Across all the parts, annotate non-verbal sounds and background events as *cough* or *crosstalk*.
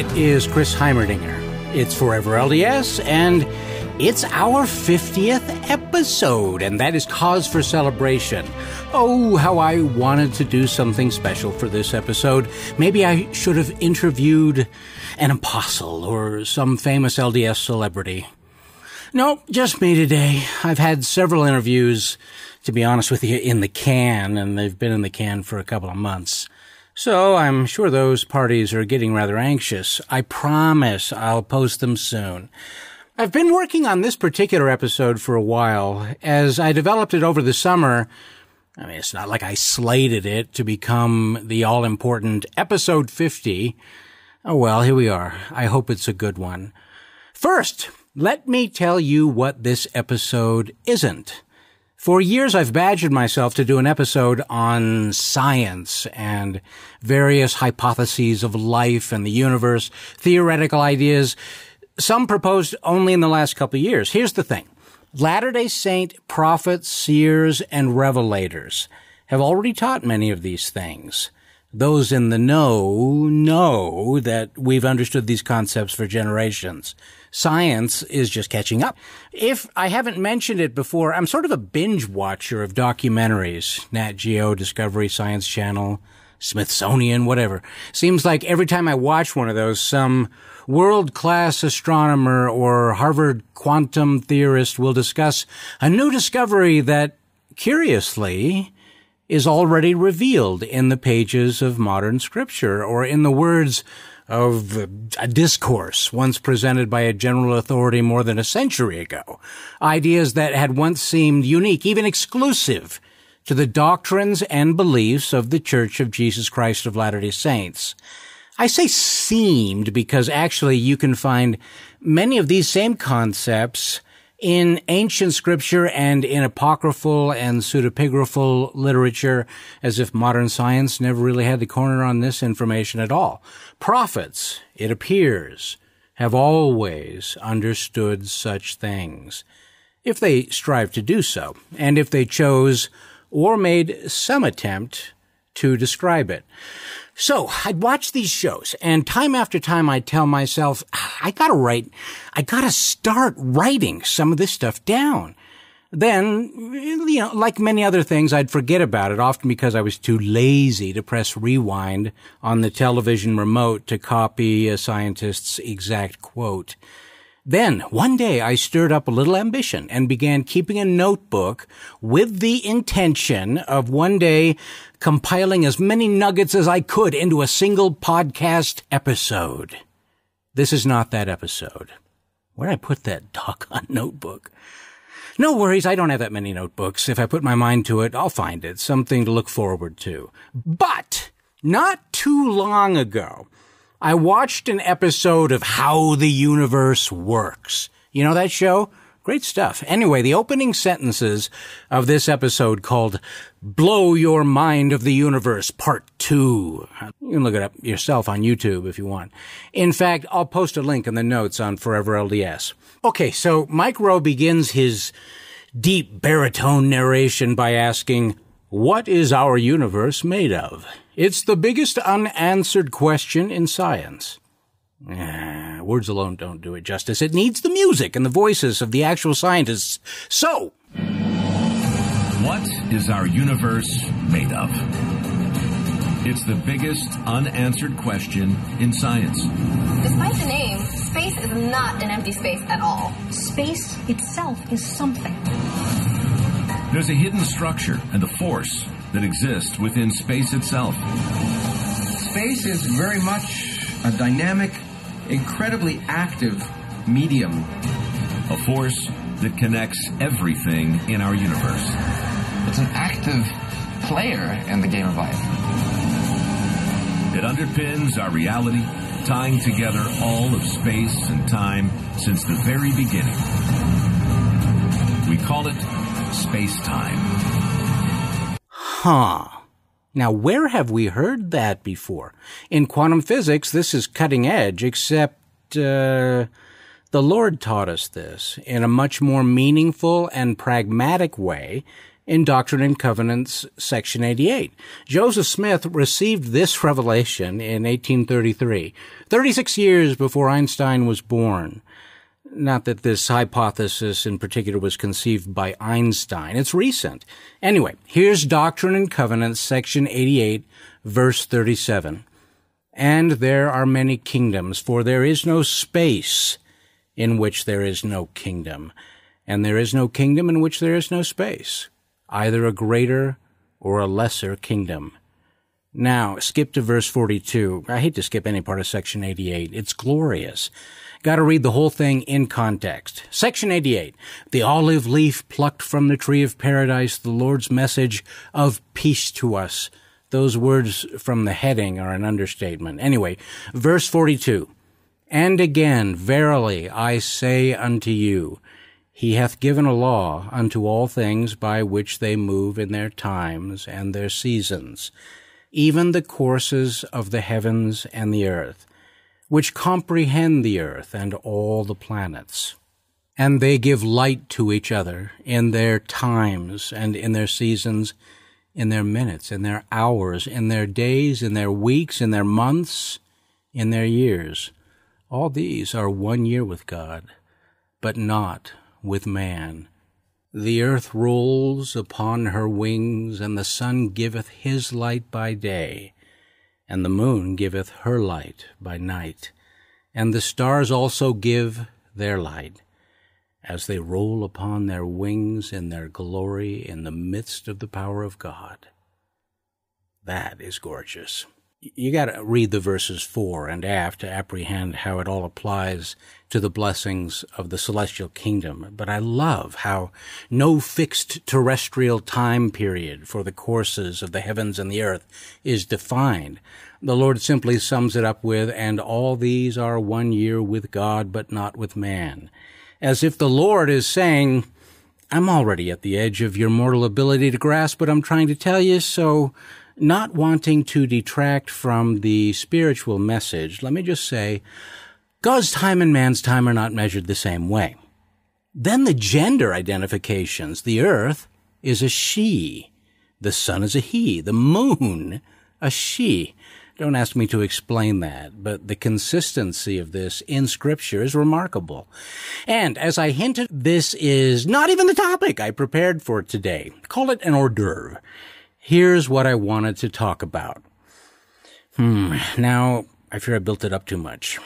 It is Chris Heimerdinger. It's Forever LDS, and it's our 50th episode, and that is cause for celebration. Oh, how I wanted to do something special for this episode. Maybe I should have interviewed an apostle or some famous LDS celebrity. No, just me today. I've had several interviews, to be honest with you, in the can, and they've been in the can for a couple of months. So I'm sure those parties are getting rather anxious. I promise I'll post them soon. I've been working on this particular episode for a while. As I developed it over the summer, I mean, it's not like I slated it to become the all important episode 50. Oh well, here we are. I hope it's a good one. First, let me tell you what this episode isn't. For years, I've badgered myself to do an episode on science and various hypotheses of life and the universe, theoretical ideas, some proposed only in the last couple of years. Here's the thing. Latter-day Saint prophets, seers, and revelators have already taught many of these things. Those in the know know that we've understood these concepts for generations science is just catching up. If I haven't mentioned it before, I'm sort of a binge watcher of documentaries, Nat Geo, Discovery Science Channel, Smithsonian, whatever. Seems like every time I watch one of those, some world class astronomer or Harvard quantum theorist will discuss a new discovery that, curiously, is already revealed in the pages of modern scripture or in the words of a discourse once presented by a general authority more than a century ago. Ideas that had once seemed unique, even exclusive to the doctrines and beliefs of the Church of Jesus Christ of Latter-day Saints. I say seemed because actually you can find many of these same concepts in ancient scripture and in apocryphal and pseudepigraphal literature, as if modern science never really had the corner on this information at all. Prophets, it appears, have always understood such things, if they strive to do so, and if they chose or made some attempt to describe it. So I'd watch these shows and time after time I'd tell myself, I gotta write, I gotta start writing some of this stuff down. Then, you know, like many other things, I'd forget about it, often because I was too lazy to press rewind on the television remote to copy a scientist's exact quote. Then, one day, I stirred up a little ambition and began keeping a notebook with the intention of one day compiling as many nuggets as I could into a single podcast episode. This is not that episode. Where'd I put that doggone notebook? No worries, I don't have that many notebooks. If I put my mind to it, I'll find it. Something to look forward to. But, not too long ago, I watched an episode of How the Universe Works. You know that show? Great stuff. Anyway, the opening sentences of this episode called Blow Your Mind of the Universe Part 2. You can look it up yourself on YouTube if you want. In fact, I'll post a link in the notes on Forever LDS. Okay, so Mike Rowe begins his deep baritone narration by asking, What is our universe made of? It's the biggest unanswered question in science. Words alone don't do it justice. It needs the music and the voices of the actual scientists. So, what is our universe made of? It's the biggest unanswered question in science. Despite the name, space is not an empty space at all. Space itself is something. There's a hidden structure and a force that exists within space itself. Space is very much a dynamic incredibly active medium. A force that connects everything in our universe. It's an active player in the game of life. It underpins our reality, tying together all of space and time since the very beginning. We call it space-time. Huh. Now, where have we heard that before? In quantum physics, this is cutting edge, except uh, the Lord taught us this in a much more meaningful and pragmatic way in Doctrine and Covenants, section 88. Joseph Smith received this revelation in 1833, 36 years before Einstein was born. Not that this hypothesis in particular was conceived by Einstein. It's recent. Anyway, here's Doctrine and Covenants, section 88, verse 37. And there are many kingdoms, for there is no space in which there is no kingdom, and there is no kingdom in which there is no space, either a greater or a lesser kingdom. Now, skip to verse 42. I hate to skip any part of section 88. It's glorious. Got to read the whole thing in context. Section 88. The olive leaf plucked from the tree of paradise, the Lord's message of peace to us. Those words from the heading are an understatement. Anyway, verse 42. And again, verily I say unto you, he hath given a law unto all things by which they move in their times and their seasons, even the courses of the heavens and the earth, which comprehend the earth and all the planets. And they give light to each other in their times and in their seasons, in their minutes, in their hours, in their days, in their weeks, in their months, in their years. All these are one year with God, but not with man. The earth rolls upon her wings, and the sun giveth his light by day, and the moon giveth her light by night, and the stars also give their light, as they roll upon their wings in their glory in the midst of the power of God. That is gorgeous you got to read the verses fore and aft to apprehend how it all applies to the blessings of the celestial kingdom. But I love how no fixed terrestrial time period for the courses of the heavens and the earth is defined. The Lord simply sums it up with, and all these are one year with God, but not with man. As if the Lord is saying, I'm already at the edge of your mortal ability to grasp what I'm trying to tell you, so not wanting to detract from the spiritual message, let me just say God's time and man's time are not measured the same way. Then the gender identifications. The earth is a she. The sun is a he. The moon, a she. Don't ask me to explain that, but the consistency of this in scripture is remarkable. And as I hinted, this is not even the topic I prepared for today. Call it an hors d'oeuvre. Here's what I wanted to talk about. Hmm, now, I fear I built it up too much.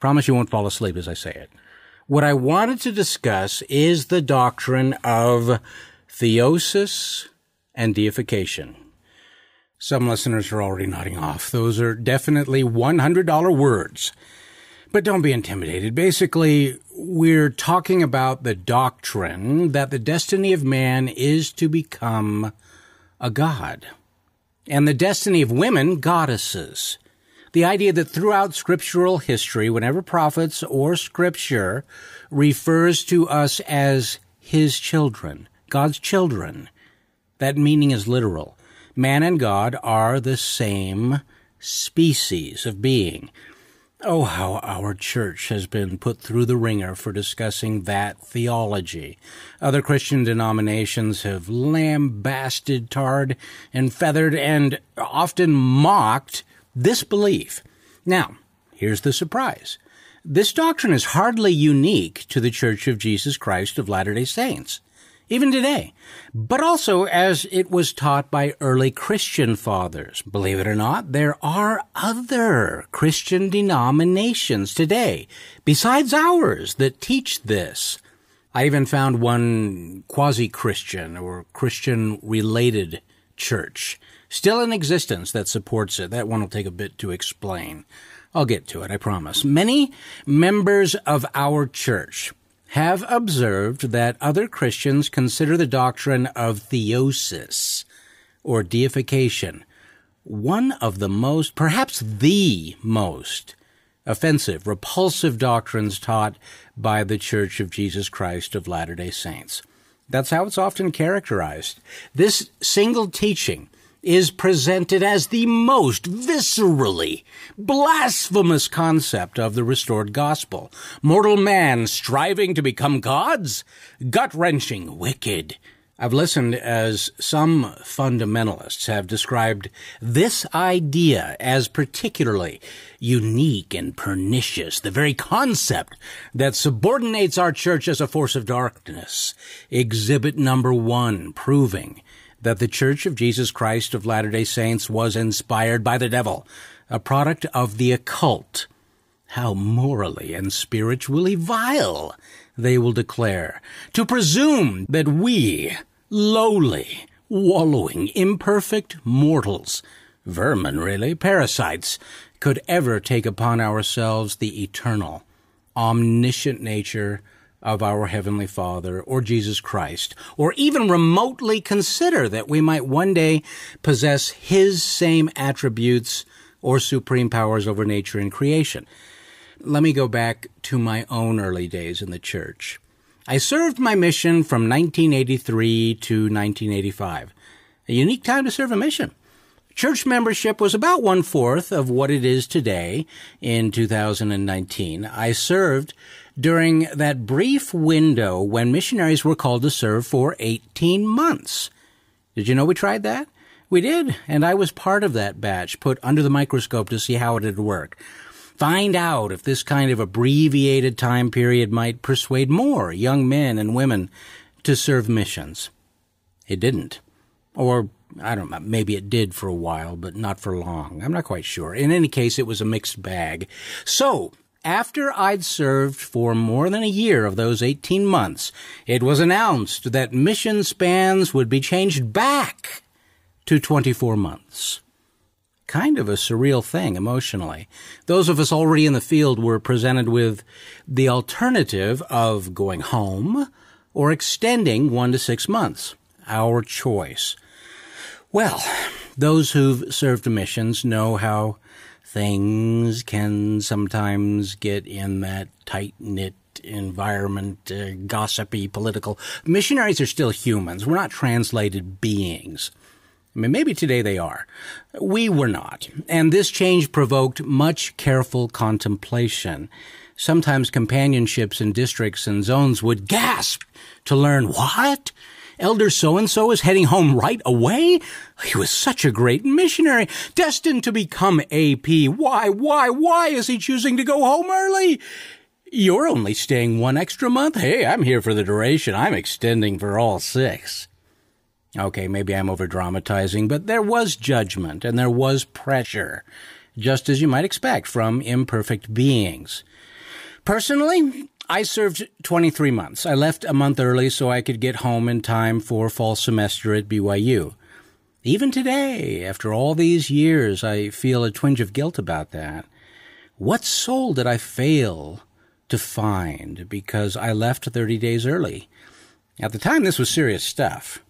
Promise you won't fall asleep as I say it. What I wanted to discuss is the doctrine of theosis and deification. Some listeners are already nodding off. Those are definitely $100 words. But don't be intimidated. Basically, we're talking about the doctrine that the destiny of man is to become a god. And the destiny of women, goddesses. The idea that throughout scriptural history, whenever prophets or scripture refers to us as his children, God's children, that meaning is literal. Man and God are the same species of being. Oh, how our church has been put through the wringer for discussing that theology. Other Christian denominations have lambasted, tarred, and feathered, and often mocked this belief. Now, here's the surprise. This doctrine is hardly unique to the Church of Jesus Christ of Latter-day Saints even today, but also as it was taught by early Christian fathers. Believe it or not, there are other Christian denominations today, besides ours, that teach this. I even found one quasi-Christian or Christian-related church still in existence that supports it. That one will take a bit to explain. I'll get to it, I promise. Many members of our church have observed that other Christians consider the doctrine of theosis, or deification, one of the most, perhaps the most, offensive, repulsive doctrines taught by the Church of Jesus Christ of Latter day Saints. That's how it's often characterized. This single teaching is presented as the most viscerally blasphemous concept of the restored gospel. Mortal man striving to become gods? Gut wrenching, wicked, I've listened as some fundamentalists have described this idea as particularly unique and pernicious, the very concept that subordinates our church as a force of darkness. Exhibit number one, proving that the Church of Jesus Christ of Latter-day Saints was inspired by the devil, a product of the occult. How morally and spiritually vile, they will declare, to presume that we, lowly, wallowing, imperfect mortals, vermin really, parasites, could ever take upon ourselves the eternal, omniscient nature of our Heavenly Father or Jesus Christ, or even remotely consider that we might one day possess His same attributes or supreme powers over nature and creation. Let me go back to my own early days in the church. I served my mission from 1983 to 1985. A unique time to serve a mission. Church membership was about one fourth of what it is today in 2019. I served during that brief window when missionaries were called to serve for 18 months. Did you know we tried that? We did, and I was part of that batch put under the microscope to see how it would work find out if this kind of abbreviated time period might persuade more young men and women to serve missions. It didn't. Or, I don't know, maybe it did for a while, but not for long. I'm not quite sure. In any case, it was a mixed bag. So, after I'd served for more than a year of those 18 months, it was announced that mission spans would be changed back to 24 months kind of a surreal thing emotionally. Those of us already in the field were presented with the alternative of going home or extending one to six months. Our choice. Well, those who've served missions know how things can sometimes get in that tight knit environment, uh, gossipy, political. Missionaries are still humans. We're not translated beings. I mean, maybe today they are. We were not. And this change provoked much careful contemplation. Sometimes companionships in districts and zones would gasp to learn what? Elder so and so is heading home right away? He was such a great missionary, destined to become AP. Why, why, why is he choosing to go home early? You're only staying one extra month? Hey, I'm here for the duration. I'm extending for all six. Okay, maybe I'm over dramatizing, but there was judgment and there was pressure, just as you might expect from imperfect beings. Personally, I served 23 months. I left a month early so I could get home in time for fall semester at BYU. Even today, after all these years, I feel a twinge of guilt about that. What soul did I fail to find because I left 30 days early? At the time, this was serious stuff.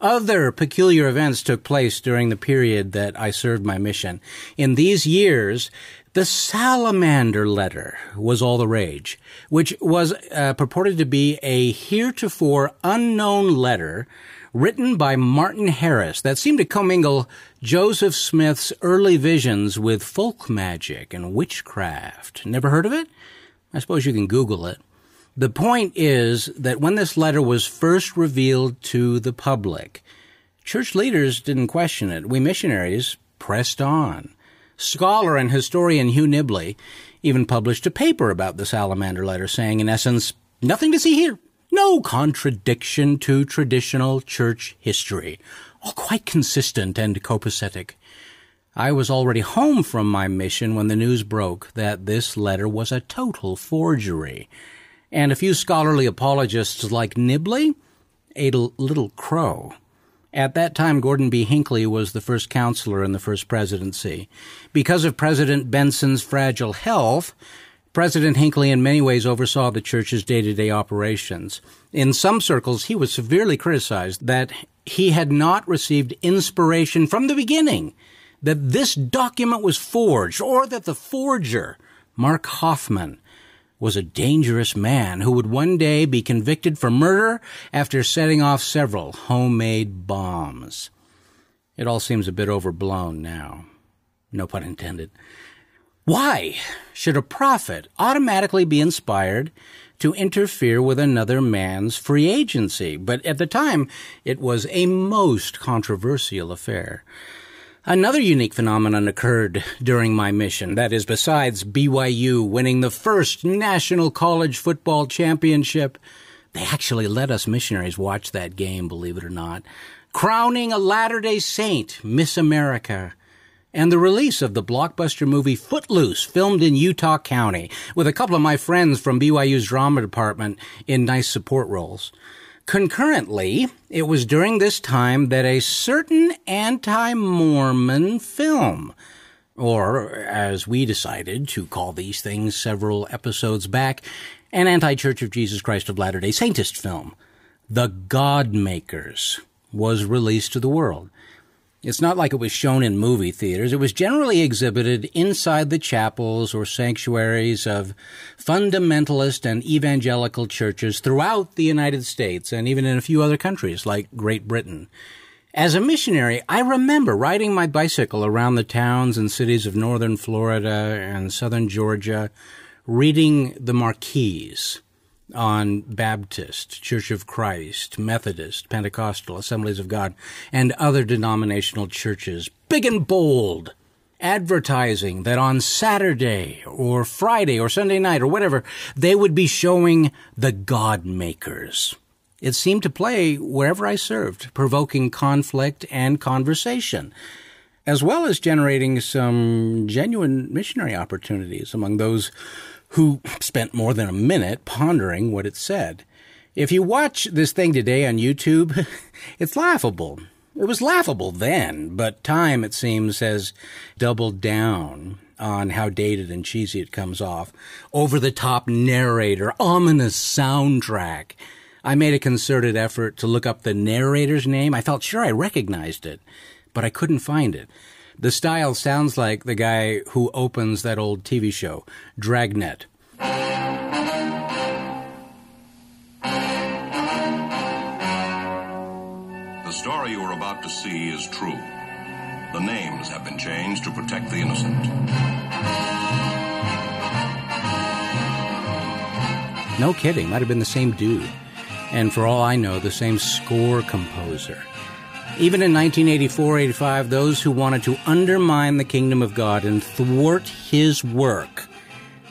Other peculiar events took place during the period that I served my mission. In these years, the salamander letter was all the rage, which was uh, purported to be a heretofore unknown letter written by Martin Harris that seemed to commingle Joseph Smith's early visions with folk magic and witchcraft. Never heard of it? I suppose you can Google it. The point is that when this letter was first revealed to the public, church leaders didn't question it. We missionaries pressed on. Scholar and historian Hugh Nibley even published a paper about the salamander letter, saying, in essence, nothing to see here. No contradiction to traditional church history. All quite consistent and copacetic. I was already home from my mission when the news broke that this letter was a total forgery and a few scholarly apologists like Nibley ate a little crow. At that time, Gordon B. Hinckley was the first counselor in the first presidency. Because of President Benson's fragile health, President Hinckley in many ways oversaw the church's day-to-day operations. In some circles, he was severely criticized that he had not received inspiration from the beginning that this document was forged or that the forger, Mark Hofmann, was a dangerous man who would one day be convicted for murder after setting off several homemade bombs. It all seems a bit overblown now. No pun intended. Why should a prophet automatically be inspired to interfere with another man's free agency? But at the time, it was a most controversial affair. Another unique phenomenon occurred during my mission. That is, besides BYU winning the first national college football championship, they actually let us missionaries watch that game, believe it or not, crowning a Latter day Saint, Miss America, and the release of the blockbuster movie Footloose, filmed in Utah County, with a couple of my friends from BYU's drama department in nice support roles. Concurrently, it was during this time that a certain anti Mormon film, or as we decided to call these things several episodes back, an anti Church of Jesus Christ of Latter day Saintist film, The God Makers, was released to the world. It's not like it was shown in movie theaters. It was generally exhibited inside the chapels or sanctuaries of fundamentalist and evangelical churches throughout the United States and even in a few other countries like Great Britain. As a missionary, I remember riding my bicycle around the towns and cities of northern Florida and southern Georgia, reading the marquees on Baptist, Church of Christ, Methodist, Pentecostal, Assemblies of God, and other denominational churches, big and bold, advertising that on Saturday or Friday or Sunday night or whatever, they would be showing the God Makers. It seemed to play wherever I served, provoking conflict and conversation, as well as generating some genuine missionary opportunities among those who spent more than a minute pondering what it said. If you watch this thing today on YouTube, *laughs* it's laughable. It was laughable then, but time, it seems, has doubled down on how dated and cheesy it comes off. Over the top narrator, ominous soundtrack. I made a concerted effort to look up the narrator's name. I felt sure I recognized it, but I couldn't find it. The style sounds like the guy who opens that old TV show, Dragnet. The story you are about to see is true. The names have been changed to protect the innocent. No kidding, might have been the same dude. And for all I know, the same score composer. Even in 1984 85, those who wanted to undermine the kingdom of God and thwart his work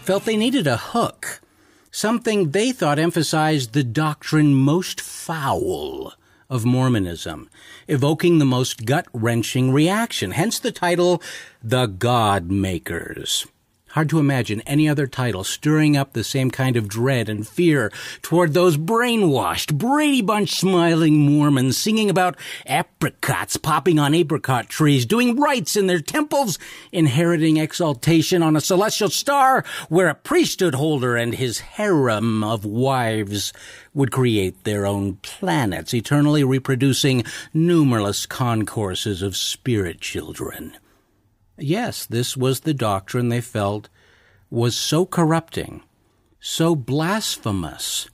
felt they needed a hook, something they thought emphasized the doctrine most foul of Mormonism, evoking the most gut wrenching reaction. Hence the title, The God Makers. Hard to imagine any other title stirring up the same kind of dread and fear toward those brainwashed, Brady Bunch smiling Mormons singing about apricots popping on apricot trees, doing rites in their temples, inheriting exaltation on a celestial star where a priesthood holder and his harem of wives would create their own planets, eternally reproducing numerous concourses of spirit children. Yes, this was the doctrine they felt was so corrupting, so blasphemous,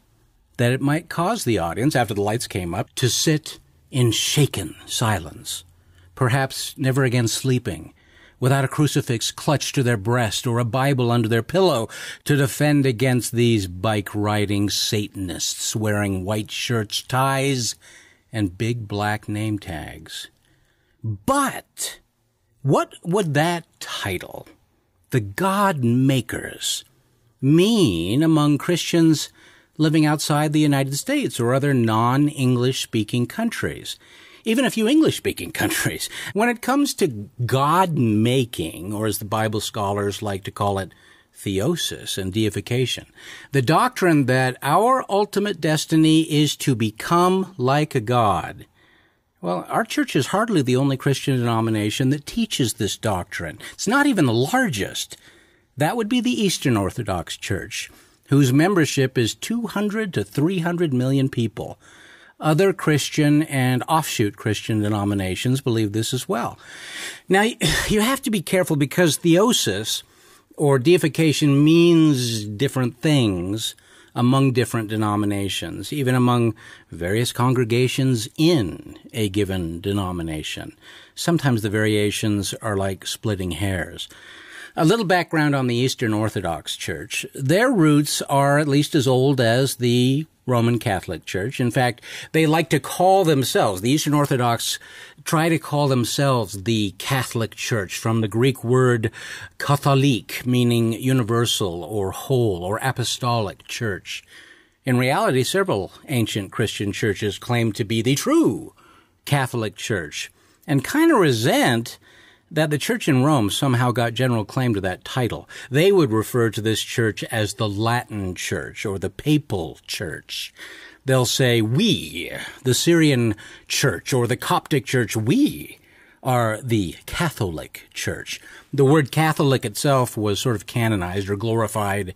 that it might cause the audience, after the lights came up, to sit in shaken silence, perhaps never again sleeping, without a crucifix clutched to their breast or a Bible under their pillow to defend against these bike riding Satanists wearing white shirts, ties, and big black name tags. But what would that title, the God Makers, mean among Christians living outside the United States or other non English speaking countries? Even a few English speaking *laughs* countries. When it comes to God making, or as the Bible scholars like to call it, theosis and deification, the doctrine that our ultimate destiny is to become like a God well, our church is hardly the only Christian denomination that teaches this doctrine. It's not even the largest. That would be the Eastern Orthodox Church, whose membership is 200 to 300 million people. Other Christian and offshoot Christian denominations believe this as well. Now, *laughs* you have to be careful because theosis or deification means different things among different denominations, even among various congregations in a given denomination. Sometimes the variations are like splitting hairs. A little background on the Eastern Orthodox Church. Their roots are at least as old as the Roman Catholic Church. In fact, they like to call themselves, the Eastern Orthodox try to call themselves the Catholic Church from the Greek word katholic, meaning universal or whole or apostolic church. In reality, several ancient Christian churches claim to be the true Catholic Church and kind of resent that the church in Rome somehow got general claim to that title. They would refer to this church as the Latin Church or the Papal Church. They'll say, we, the Syrian Church or the Coptic Church, we are the Catholic Church. The word Catholic itself was sort of canonized or glorified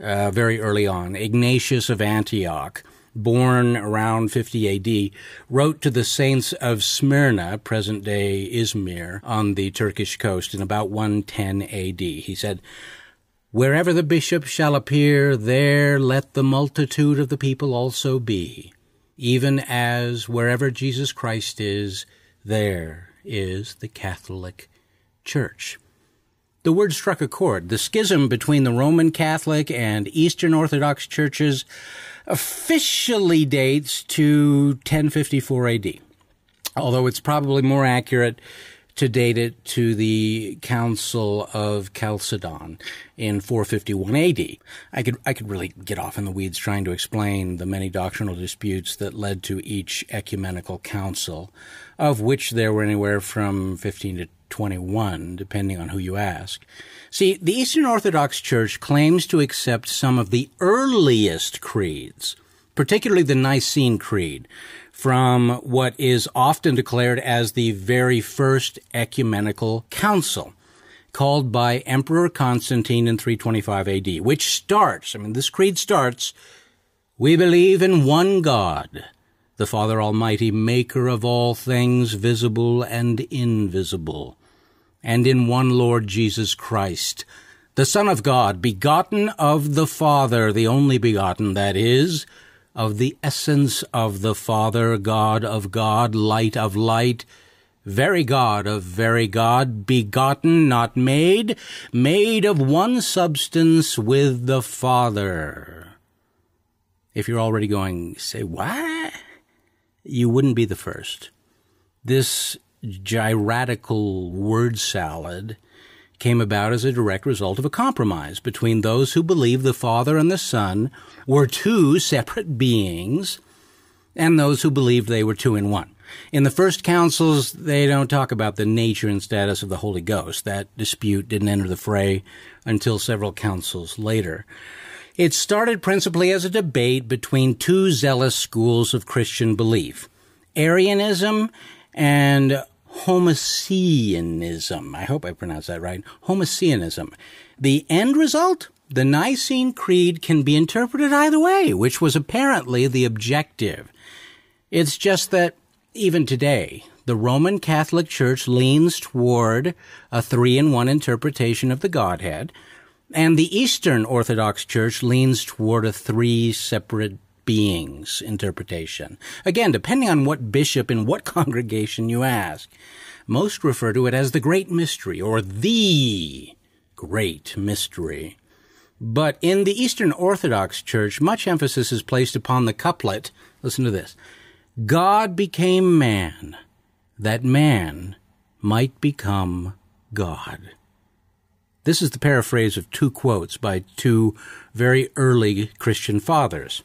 uh, very early on. Ignatius of Antioch born around 50 AD, wrote to the saints of Smyrna, present day Izmir, on the Turkish coast in about 110 AD. He said, Wherever the bishop shall appear, there let the multitude of the people also be, even as wherever Jesus Christ is, there is the Catholic Church. The word struck a chord. The schism between the Roman Catholic and Eastern Orthodox churches officially dates to 1054 AD, although it's probably more accurate to date it to the Council of Chalcedon in 451 AD. I could I could really get off in the weeds trying to explain the many doctrinal disputes that led to each ecumenical council, of which there were anywhere from 15 to 21, depending on who you ask. See, the Eastern Orthodox Church claims to accept some of the earliest creeds, particularly the Nicene Creed, from what is often declared as the very first ecumenical council called by Emperor Constantine in 325 AD, which starts, I mean, this creed starts, we believe in one God, the Father Almighty, maker of all things visible and invisible, and in one Lord Jesus Christ, the Son of God, begotten of the Father, the only begotten, that is, of the essence of the Father, God of God, light of light, very God of very God, begotten, not made, made of one substance with the Father. If you're already going, say, what? you wouldn't be the first. This gyratical word salad came about as a direct result of a compromise between those who believed the Father and the Son were two separate beings and those who believed they were two in one. In the first councils, they don't talk about the nature and status of the Holy Ghost. That dispute didn't enter the fray until several councils later. It started principally as a debate between two zealous schools of Christian belief Arianism and Homoousianism. I hope I pronounced that right. Homoousianism. The end result? The Nicene Creed can be interpreted either way, which was apparently the objective. It's just that even today, the Roman Catholic Church leans toward a three in one interpretation of the Godhead, and the Eastern Orthodox Church leans toward a three separate beings interpretation. Again, depending on what bishop in what *laughs* congregation you ask. Most refer to it as the Great Mystery or the Great Mystery. But in the Eastern Orthodox Church, much emphasis is placed upon the couplet. Listen to this. God became man, that man might become God. This is the paraphrase of two quotes by two very early Christian fathers.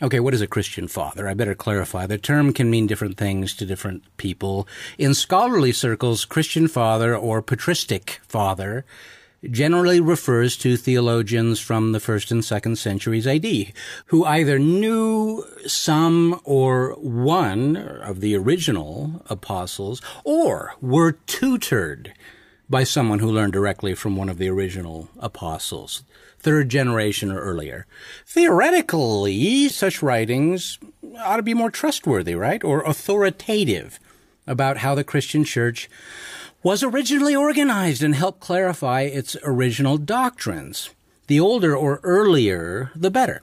Okay, what is a Christian father? I better clarify. The term can mean different things to different people. In scholarly circles, Christian father or patristic father generally refers to theologians from the first and second centuries AD who either knew some or one of the original apostles or were tutored by someone who learned directly from one of the original apostles, third generation or earlier. Theoretically, such writings ought to be more trustworthy, right? Or authoritative about how the Christian church was originally organized and help clarify its original doctrines. The older or earlier, the better.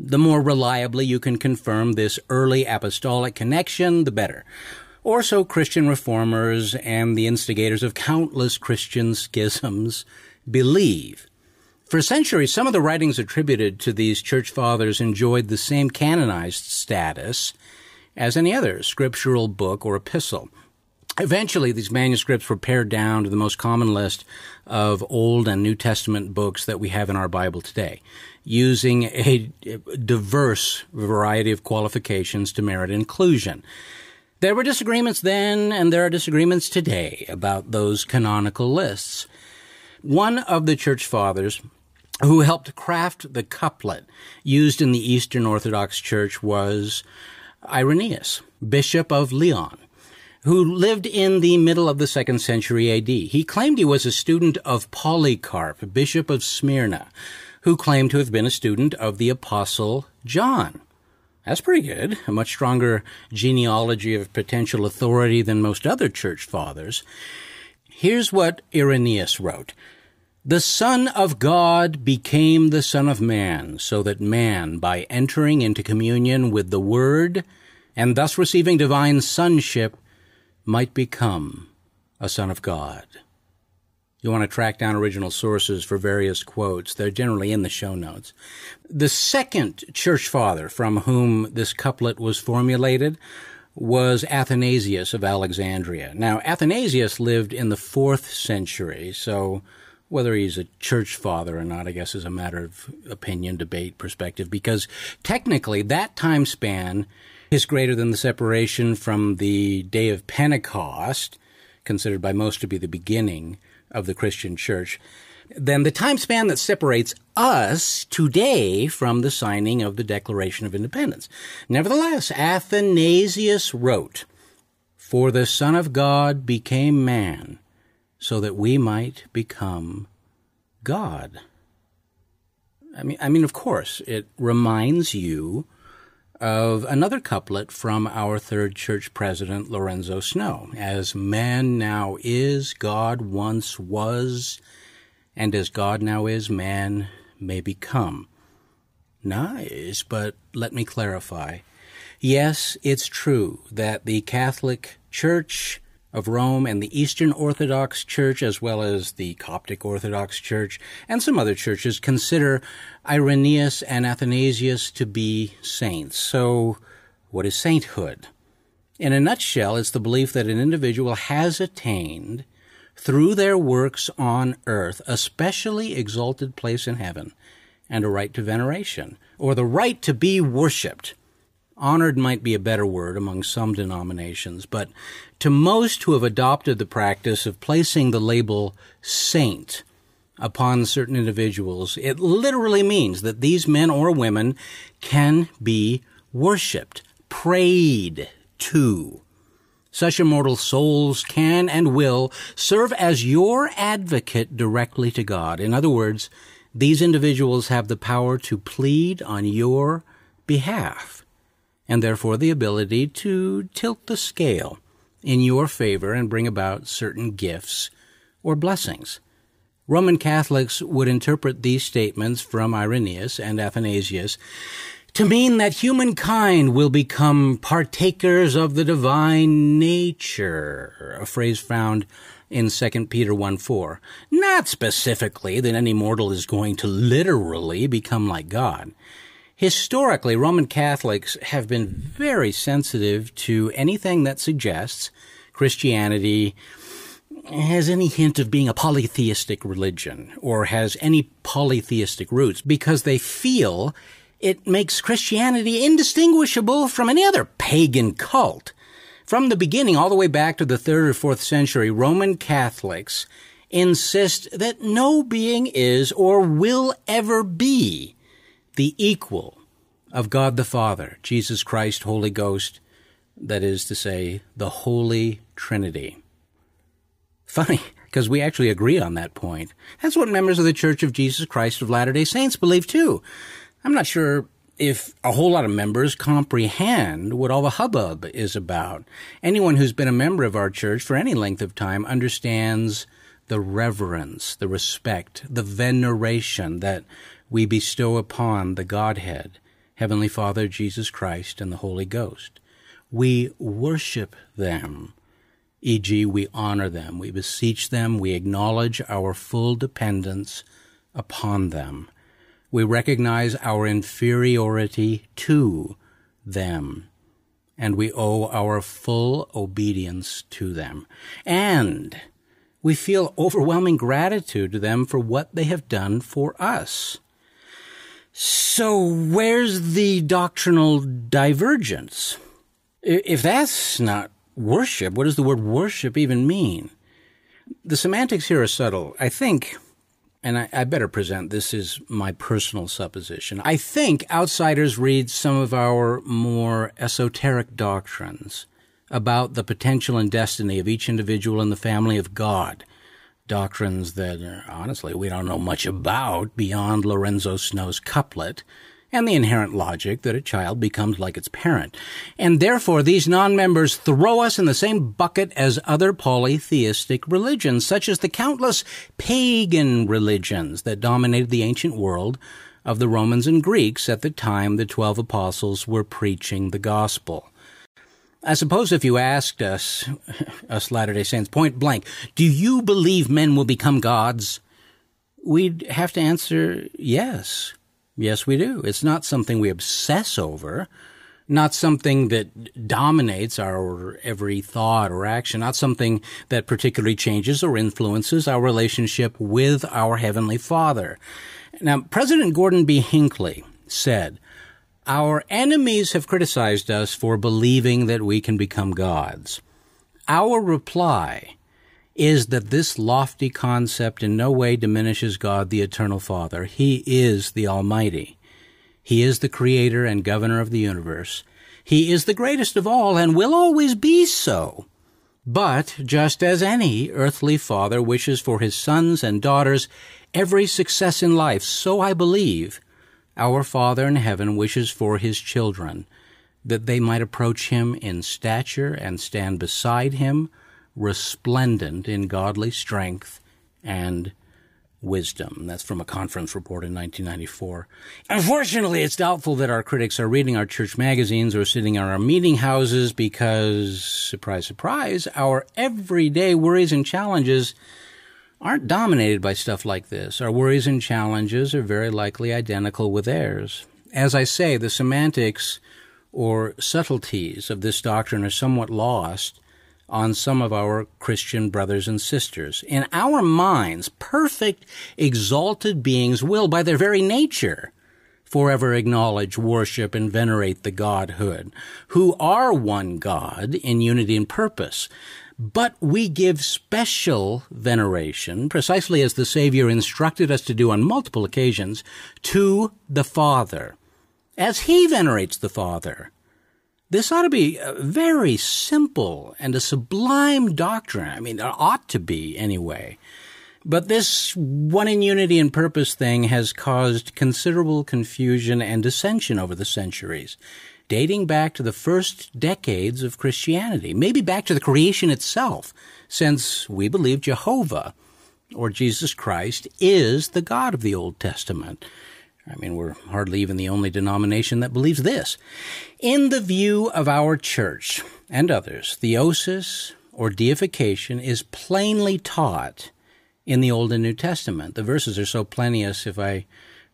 The more reliably you can confirm this early apostolic connection, the better or so Christian reformers and the instigators of countless Christian schisms believe. For centuries, some of the writings attributed to these church fathers enjoyed the same canonized status as any other scriptural book or epistle. Eventually, these manuscripts were pared down to the most common list of Old and New Testament books that we have in our Bible today, using a diverse variety of qualifications to merit inclusion. There were disagreements then, and there are disagreements today about those canonical lists. One of the church fathers who helped craft the couplet used in the Eastern Orthodox Church was Irenaeus, Bishop of Lyon who lived in the middle of the second century AD. He claimed he was a student of Polycarp, Bishop of Smyrna, who claimed to have been a student of the Apostle John. That's pretty good. A much stronger genealogy of potential authority than most other church fathers. Here's what Irenaeus wrote. The Son of God became the Son of Man, so that man, by entering into communion with the Word, and thus receiving divine sonship, might become a son of God. You want to track down original sources for various quotes. They're generally in the show notes. The second church father from whom this couplet was formulated was Athanasius of Alexandria. Now, Athanasius lived in the fourth century, so whether he's a church father or not, I guess, is a matter of opinion, debate, perspective, because technically that time span is greater than the separation from the day of Pentecost, considered by most to be the beginning of the Christian church, than the time span that separates us today from the signing of the Declaration of Independence. Nevertheless, Athanasius wrote, For the Son of God became man, so that we might become God. I mean, I mean, of course, it reminds you of another couplet from our third church president, Lorenzo Snow. As man now is, God once was, and as God now is, man may become. Nice, but let me clarify. Yes, it's true that the Catholic Church of Rome and the Eastern Orthodox Church, as well as the Coptic Orthodox Church and some other churches, consider Irenaeus and Athanasius to be saints. So, what is sainthood? In a nutshell, it's the belief that an individual has attained, through their works on earth, a specially exalted place in heaven and a right to veneration, or the right to be worshipped honored might be a better word among some denominations, but to most who have adopted the practice of placing the label saint upon certain individuals, it literally means that these men or women can be worshiped, prayed to. Such immortal souls can and will serve as your advocate directly to God. In other words, these individuals have the power to plead on your behalf and therefore the ability to tilt the scale in your favor and bring about certain gifts or blessings. Roman Catholics would interpret these statements from Irenaeus and Athanasius to mean that humankind will become partakers of the divine nature, a phrase found in 2 Peter 1 4. Not specifically that any mortal is going to literally become like God. Historically, Roman Catholics have been very sensitive to anything that suggests Christianity has any hint of being a polytheistic religion or has any polytheistic roots because they feel it makes Christianity indistinguishable from any other pagan cult. From the beginning, all the way back to the third or fourth century, Roman Catholics insist that no being is or will ever be the equal of God the Father, Jesus Christ, Holy Ghost, that is to say, the Holy Trinity. Funny, because we actually agree on that point. That's what members of the Church of Jesus Christ of Latter day Saints believe too. I'm not sure if a whole lot of members comprehend what all the hubbub is about. Anyone who's been a member of our church for any length of time understands the reverence, the respect, the veneration that we bestow upon the Godhead, Heavenly Father, Jesus Christ, and the Holy Ghost. We worship them. e.g., we honor them, we beseech them, we acknowledge our full dependence upon them. We recognize our inferiority to them, and we owe our full obedience to them. And we feel overwhelming gratitude to them for what they have done for us. So where's the doctrinal divergence? If that's not worship, what does the word worship even mean? The semantics here are subtle. I think, and I, I, better present this is my personal supposition. I think outsiders read some of our more esoteric doctrines about the potential and destiny of each individual in the family of God. Doctrines that, honestly, we don't know much about beyond Lorenzo Snow's couplet and the inherent logic that a child becomes like its parent. And therefore, these non-members throw us in the same bucket as other polytheistic religions, such as the countless pagan religions that dominated the ancient world of the Romans and Greeks at the time the twelve apostles were preaching the gospel. I suppose if you asked us, *laughs* us Latter-day Saints, point blank, do you believe men will become gods? We'd have to answer yes. Yes, we do. It's not something we obsess over, not something that dominates our every thought or action, not something that particularly changes or influences our relationship with our Heavenly Father. Now, President Gordon B. Hinckley said, Our enemies have criticized us for believing that we can become gods. Our reply is that this lofty concept in no way diminishes God the Eternal Father. He is the Almighty. He is the Creator and Governor of the universe. He is the greatest of all and will always be so. But just as any earthly father wishes for his sons and daughters every success in life, so I believe our Father in heaven wishes for his children that they might approach him in stature and stand beside him resplendent in godly strength and wisdom. That's from a conference report in 1994. Unfortunately, it's doubtful that our critics are reading our church magazines or sitting in our meeting houses because, surprise, surprise, our everyday worries and challenges aren't dominated by stuff like this. Our worries and challenges are very likely identical with theirs. As I say, the semantics or subtleties of this doctrine are somewhat lost on some of our Christian brothers and sisters. In our minds, perfect, exalted beings will, by their very nature, forever acknowledge, worship, and venerate the Godhood, who are one God in unity and purpose. But we give special veneration, precisely as the Savior instructed us to do on multiple occasions, to the Father, as He venerates the Father. This ought to be a very simple and a sublime doctrine. I mean, it ought to be anyway. But this one in unity and purpose thing has caused considerable confusion and dissension over the centuries, dating back to the first decades of Christianity, maybe back to the creation itself, since we believe Jehovah, or Jesus Christ, is the God of the Old Testament. I mean, we're hardly even the only denomination that believes this. In the view of our church and others, theosis or deification is plainly taught in the Old and New Testament. The verses are so plenteous, if I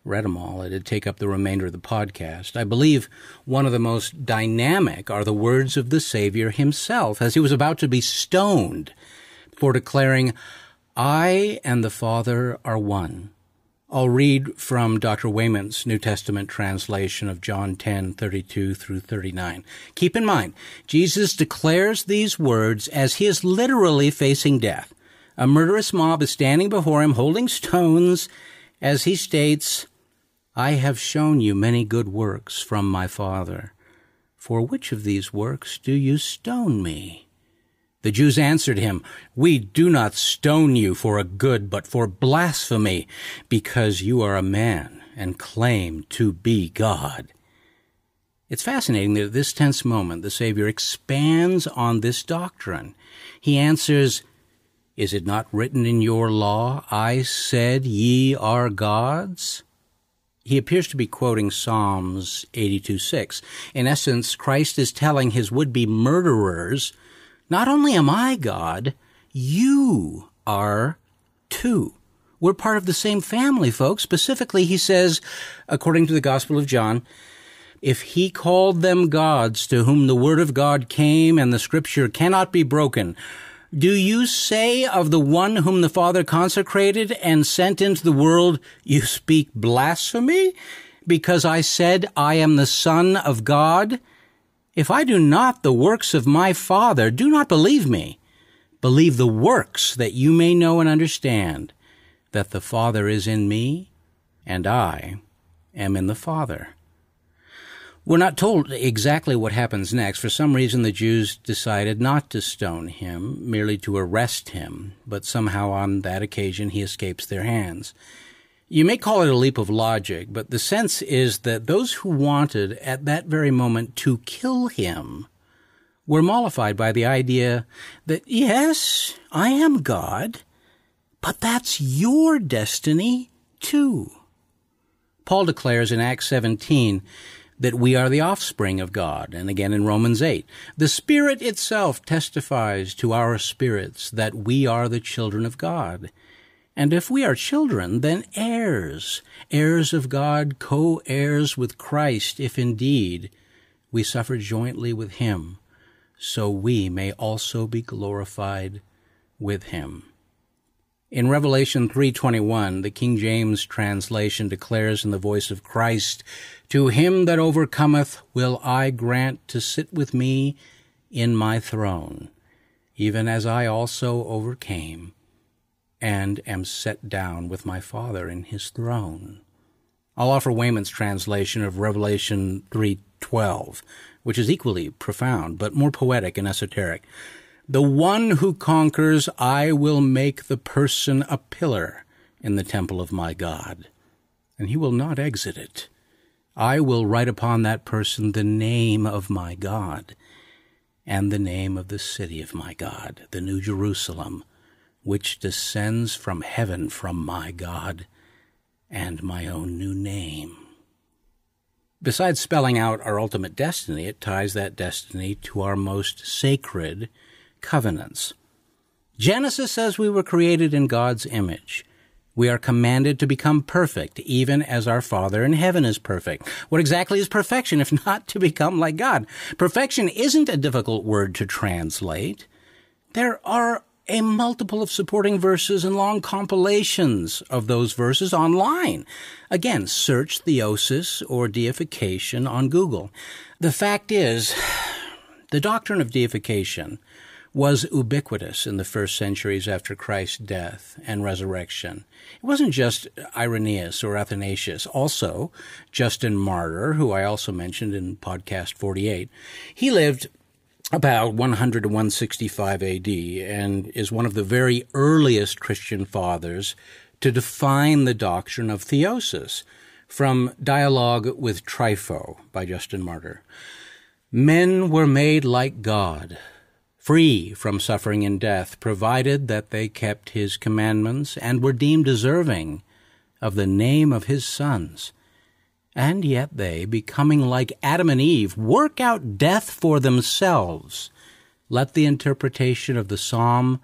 read them all, it'd take up the remainder of the podcast. I believe one of the most dynamic are the words of the Savior himself as he was about to be stoned for declaring, I and the Father are one. I'll read from Dr. Wayment's New Testament translation of John 10, 32 through 39. Keep in mind, Jesus declares these words as he is literally facing death. A murderous mob is standing before him holding stones as he states, I have shown you many good works from my Father. For which of these works do you stone me? The Jews answered him, We do not stone you for a good, but for blasphemy, because you are a man and claim to be God. It's fascinating that at this tense moment, the Savior expands on this doctrine. He answers, Is it not written in your law, I said ye are gods? He appears to be quoting Psalms 82 6. In essence, Christ is telling his would be murderers Not only am I God, you are too. We're part of the same family, folks. Specifically, he says, according to the Gospel of John, if he called them gods to whom the word of God came and the scripture cannot be broken, do you say of the one whom the Father consecrated and sent into the world, you speak blasphemy? Because I said, I am the Son of God? If I do not the works of my Father, do not believe me. Believe the works that you may know and understand that the Father is in me and I am in the Father. We're not told exactly what happens next. For some reason, the Jews decided not to stone him, merely to arrest him, but somehow on that occasion he escapes their hands. You may call it a leap of logic, but the sense is that those who wanted at that very moment to kill him were mollified by the idea that, yes, I am God, but that's your destiny too. Paul declares in Acts 17 that we are the offspring of God, and again in Romans 8. The Spirit itself testifies to our spirits that we are the children of God. And if we are children, then heirs, heirs of God, co heirs with Christ, if indeed we suffer jointly with Him, so we may also be glorified with Him. In Revelation 3:21, the King James translation declares in the voice of Christ, "To him that overcometh will I grant to sit with me in my throne, even as I also overcame and am set down with my Father in his throne." I'll offer Wayment's translation of Revelation 3:12, which is equally profound but more poetic and esoteric. The one who conquers, I will make the person a pillar in the temple of my God, and he will not exit it. I will write upon that person the name of my God and the name of the city of my God, the New Jerusalem, which descends from heaven from my God and my own new name. Besides spelling out our ultimate destiny, it ties that destiny to our most sacred covenants. Genesis says we were created in God's image. We are commanded to become perfect, even as our Father in heaven is perfect. What exactly is perfection if *laughs* not to become like God? Perfection isn't a difficult word to translate. There are a multiple of supporting verses and long compilations of those verses online. Again, search theosis or deification on Google. The fact is, *sighs* the doctrine of deification was ubiquitous in the first centuries after Christ's death and resurrection. It wasn't just Irenaeus or Athanasius, also Justin Martyr, who I also mentioned in podcast 48. He lived about 100 to 165 AD and is one of the very earliest Christian fathers to define the doctrine of theosis from Dialogue with Trypho by Justin Martyr. Men were made like God free from suffering and death, provided that they kept his commandments and were deemed deserving of the name of his sons. And yet they, becoming like Adam and Eve, work out death for themselves. Let the interpretation of the psalm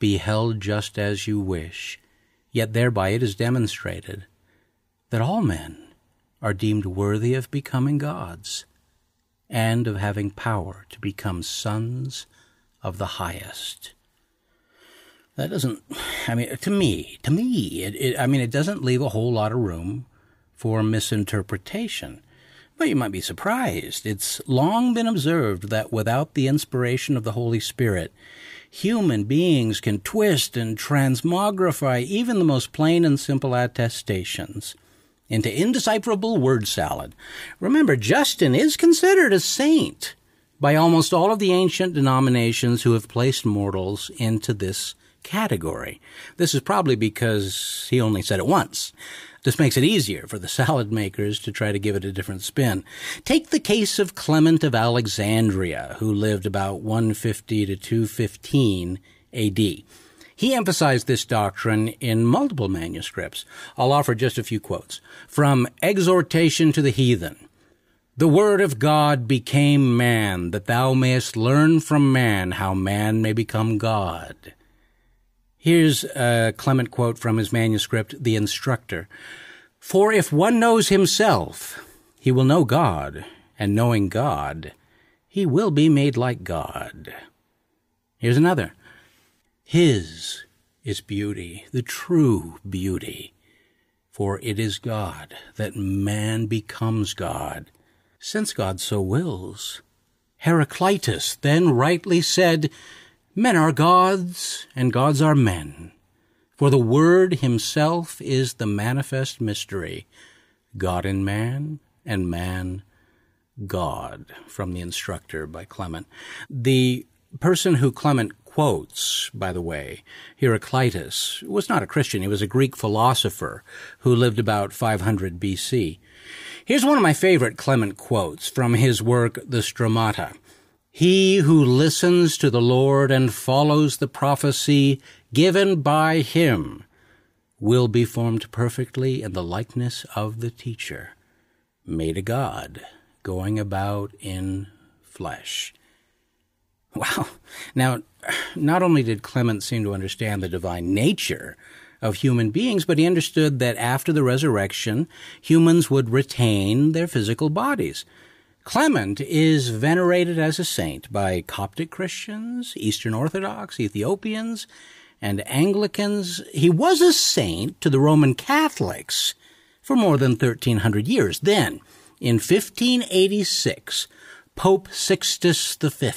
be held just as you wish. Yet thereby it is demonstrated that all men are deemed worthy of becoming gods and of having power to become sons of the highest. That doesn't, I mean, to me, to me, it, it, I mean, it doesn't leave a whole lot of room for misinterpretation. But you might be surprised. It's long been observed that without the inspiration of the Holy Spirit, human beings can twist and transmogrify even the most plain and simple attestations into indecipherable word salad. Remember, Justin is considered a saint by almost all of the ancient denominations who have placed mortals into this category. This is probably because he only said it once. This makes it easier for the *laughs* salad makers to try to give it a different spin. Take the case of Clement of Alexandria, who lived about 150 to 215 AD. He emphasized this doctrine in multiple manuscripts. I'll offer just a few quotes. From Exhortation to the Heathen The Word of God became man, that thou mayest learn from man how man may become God. Here's a Clement quote from his manuscript, The Instructor. For if one knows himself, he will know God, and knowing God, he will be made like God. Here's another. His is beauty, the true beauty. For it is God that man becomes God, since God so wills. Heraclitus then rightly said, Men are gods, and gods are men. For the Word himself is the manifest mystery, God in man, and man God, from the instructor by Clement. The person who Clement quotes, by the way, Heraclitus, was not a Christian. He was a Greek philosopher who lived about 500 BC. Here's one of my favorite Clement quotes from his work, The Stromata. He who listens to the Lord and follows the prophecy given by him will be formed perfectly in the likeness of the teacher, made a God, going about in flesh. Wow. Now, *sighs* not only did Clement seem to understand the divine nature of human beings, but he understood that after the resurrection, humans would retain their physical bodies. Clement is venerated as a saint by Coptic Christians, Eastern Orthodox, Ethiopians, and Anglicans. He was a saint to the Roman Catholics for more than 1300 years. Then, in 1586, Pope Sixtus V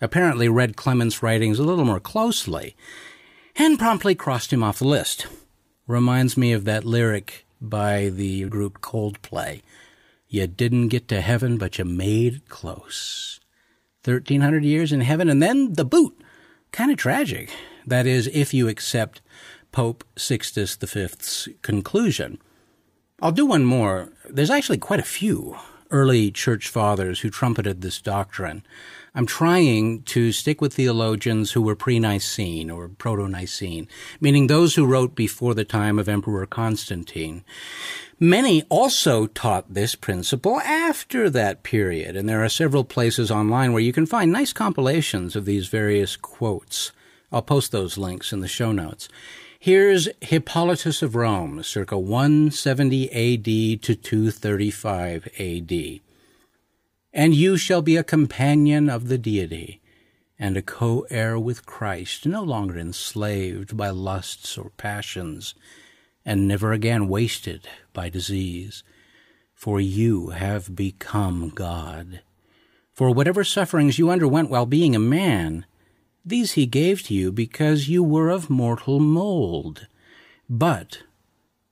apparently read Clement's writings a little more closely and promptly crossed him off the list. Reminds me of that lyric by the group Coldplay. You didn't get to heaven, but you made it close. 1300 years in heaven and then the boot. Kind of tragic. That is, if you accept Pope Sixtus V's conclusion. I'll do one more. There's actually quite a few early church fathers who trumpeted this doctrine. I'm trying to stick with theologians who were pre-Nicene or proto-Nicene, meaning those who wrote before the time of Emperor Constantine. Many also taught this principle after that period, and there are several places online where you can find nice compilations of these various quotes. I'll post those links in the show notes. Here's Hippolytus of Rome, circa 170 AD to 235 AD. And you shall be a companion of the deity, and a co-heir with Christ, no longer enslaved by lusts or passions, and never again wasted by disease. For you have become God. For whatever sufferings you underwent while being a man, these he gave to you because you were of mortal mold. But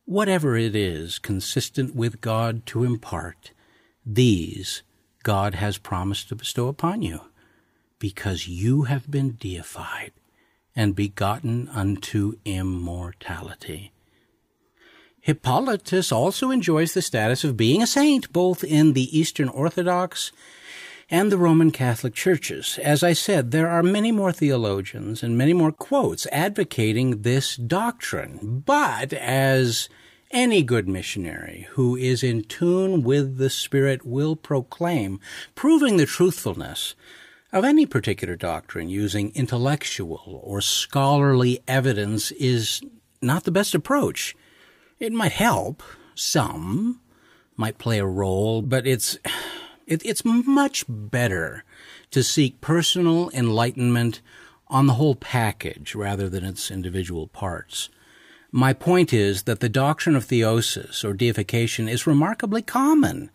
whatever it is consistent with God to impart, these God has promised to bestow upon you, because you have been deified and begotten unto immortality. Hippolytus also enjoys the status of being a saint both in the Eastern Orthodox and the Roman Catholic churches. As I said, there are many more theologians and many more quotes advocating this doctrine. But as any good missionary who is in tune with the Spirit will proclaim, proving the truthfulness of any particular doctrine using intellectual or scholarly evidence is not the best approach. It might help, some might play a role, but it's, it, it's much better to seek personal enlightenment on the whole package rather than its individual parts. My point is that the doctrine of theosis or deification is remarkably common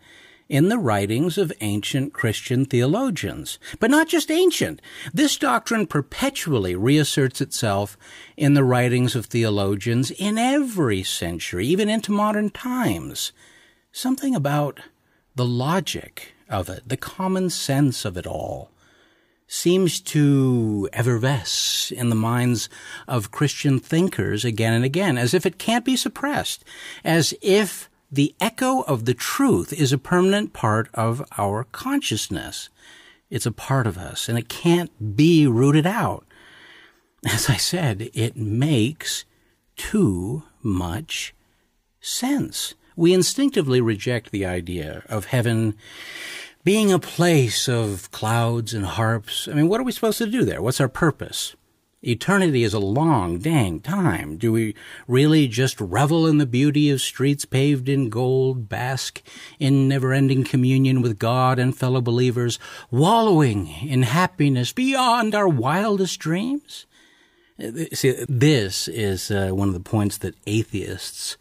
in the writings of ancient Christian theologians. But not just ancient. This doctrine perpetually reasserts itself in the writings of theologians in every century, even into modern times. Something about the logic of it, the common sense of it all, seems to effervesce in the minds of Christian thinkers again and again, as if it can't be suppressed, as if the echo of the truth is a permanent part of our consciousness. It's a part of us, and it can't be rooted out. As I said, it makes too much sense. we instinctively reject the idea of heaven being a place of clouds and harps. I mean, what are we supposed to do there? What's our purpose? Eternity is a long, dang time. Do we really just revel in the beauty of streets paved in gold, bask in never ending communion with God and fellow believers, wallowing in happiness beyond our wildest dreams? See, this is uh, one of the points that atheists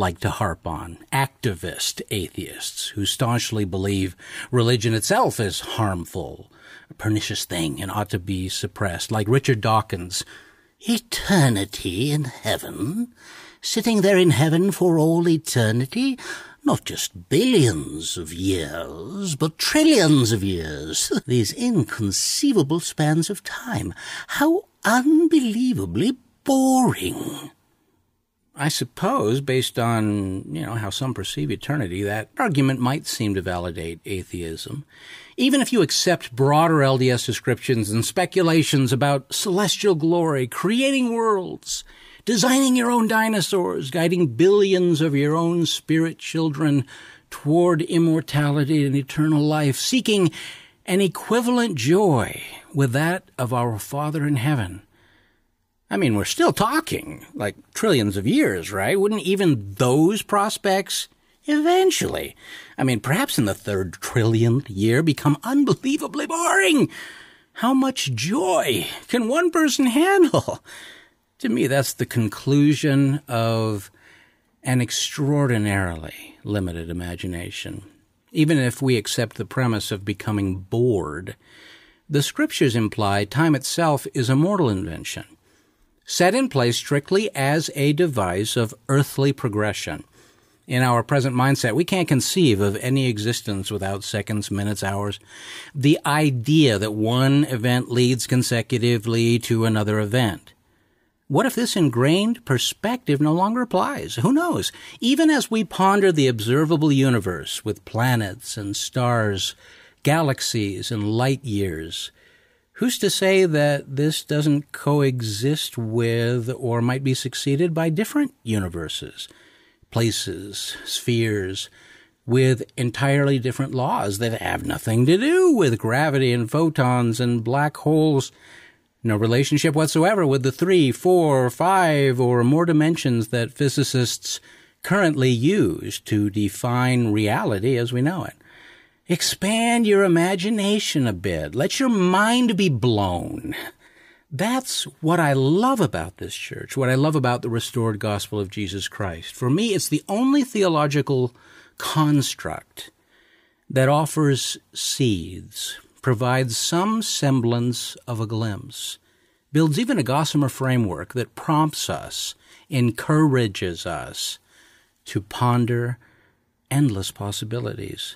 like to harp on. Activist atheists who staunchly believe religion itself is harmful a pernicious thing and ought to be suppressed, like Richard Dawkins. Eternity in heaven? Sitting there in heaven for all eternity? Not just billions of years, but trillions of years. *laughs* These inconceivable spans of time. How unbelievably boring. I suppose, based on, you know, how some perceive eternity, that argument might seem to validate atheism. Even if you accept broader LDS descriptions and speculations about celestial glory, creating worlds, designing your own dinosaurs, guiding billions of your own spirit children toward immortality and eternal life, seeking an equivalent joy with that of our Father in heaven. I mean, we're still talking like trillions of years, right? Wouldn't even those prospects Eventually. I mean, perhaps in the third trillionth year become unbelievably boring. How much joy can one person handle? To me, that's the conclusion of an extraordinarily limited imagination. Even if we accept the premise of becoming bored, the scriptures imply time itself is a mortal invention, set in place strictly as a device of earthly progression in our present mindset, we can't conceive of any existence without seconds, minutes, hours. The idea that one event leads consecutively to another event. What if this ingrained perspective no longer applies? Who knows? Even as we ponder the observable universe with planets and stars, galaxies and light years, who's to say that this doesn't coexist with or might be succeeded by different universes? places, spheres, with entirely different laws that have nothing to do with gravity and photons and black holes. No relationship whatsoever with the three, four, five, or more dimensions that physicists currently use to define reality as we know it. Expand your imagination a bit. Let your mind be blown. That's what I love about this church, what I love about the restored gospel of Jesus Christ. For me, it's the only theological construct that offers seeds, provides some semblance of a glimpse, builds even a gossamer framework that prompts us, encourages us to ponder endless possibilities.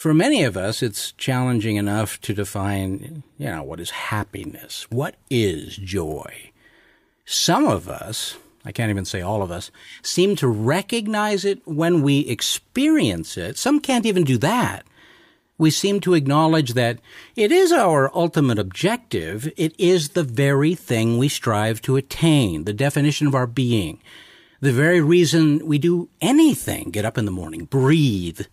For many of us, it's challenging enough to define, you know, what is happiness? What is joy? Some of us, I can't even say all of us, seem to recognize it when we experience it. Some can't even do that. We seem to acknowledge that it is our ultimate objective. It is the very thing we strive to attain, the definition of our being, the very reason we do anything, get up in the morning, breathe,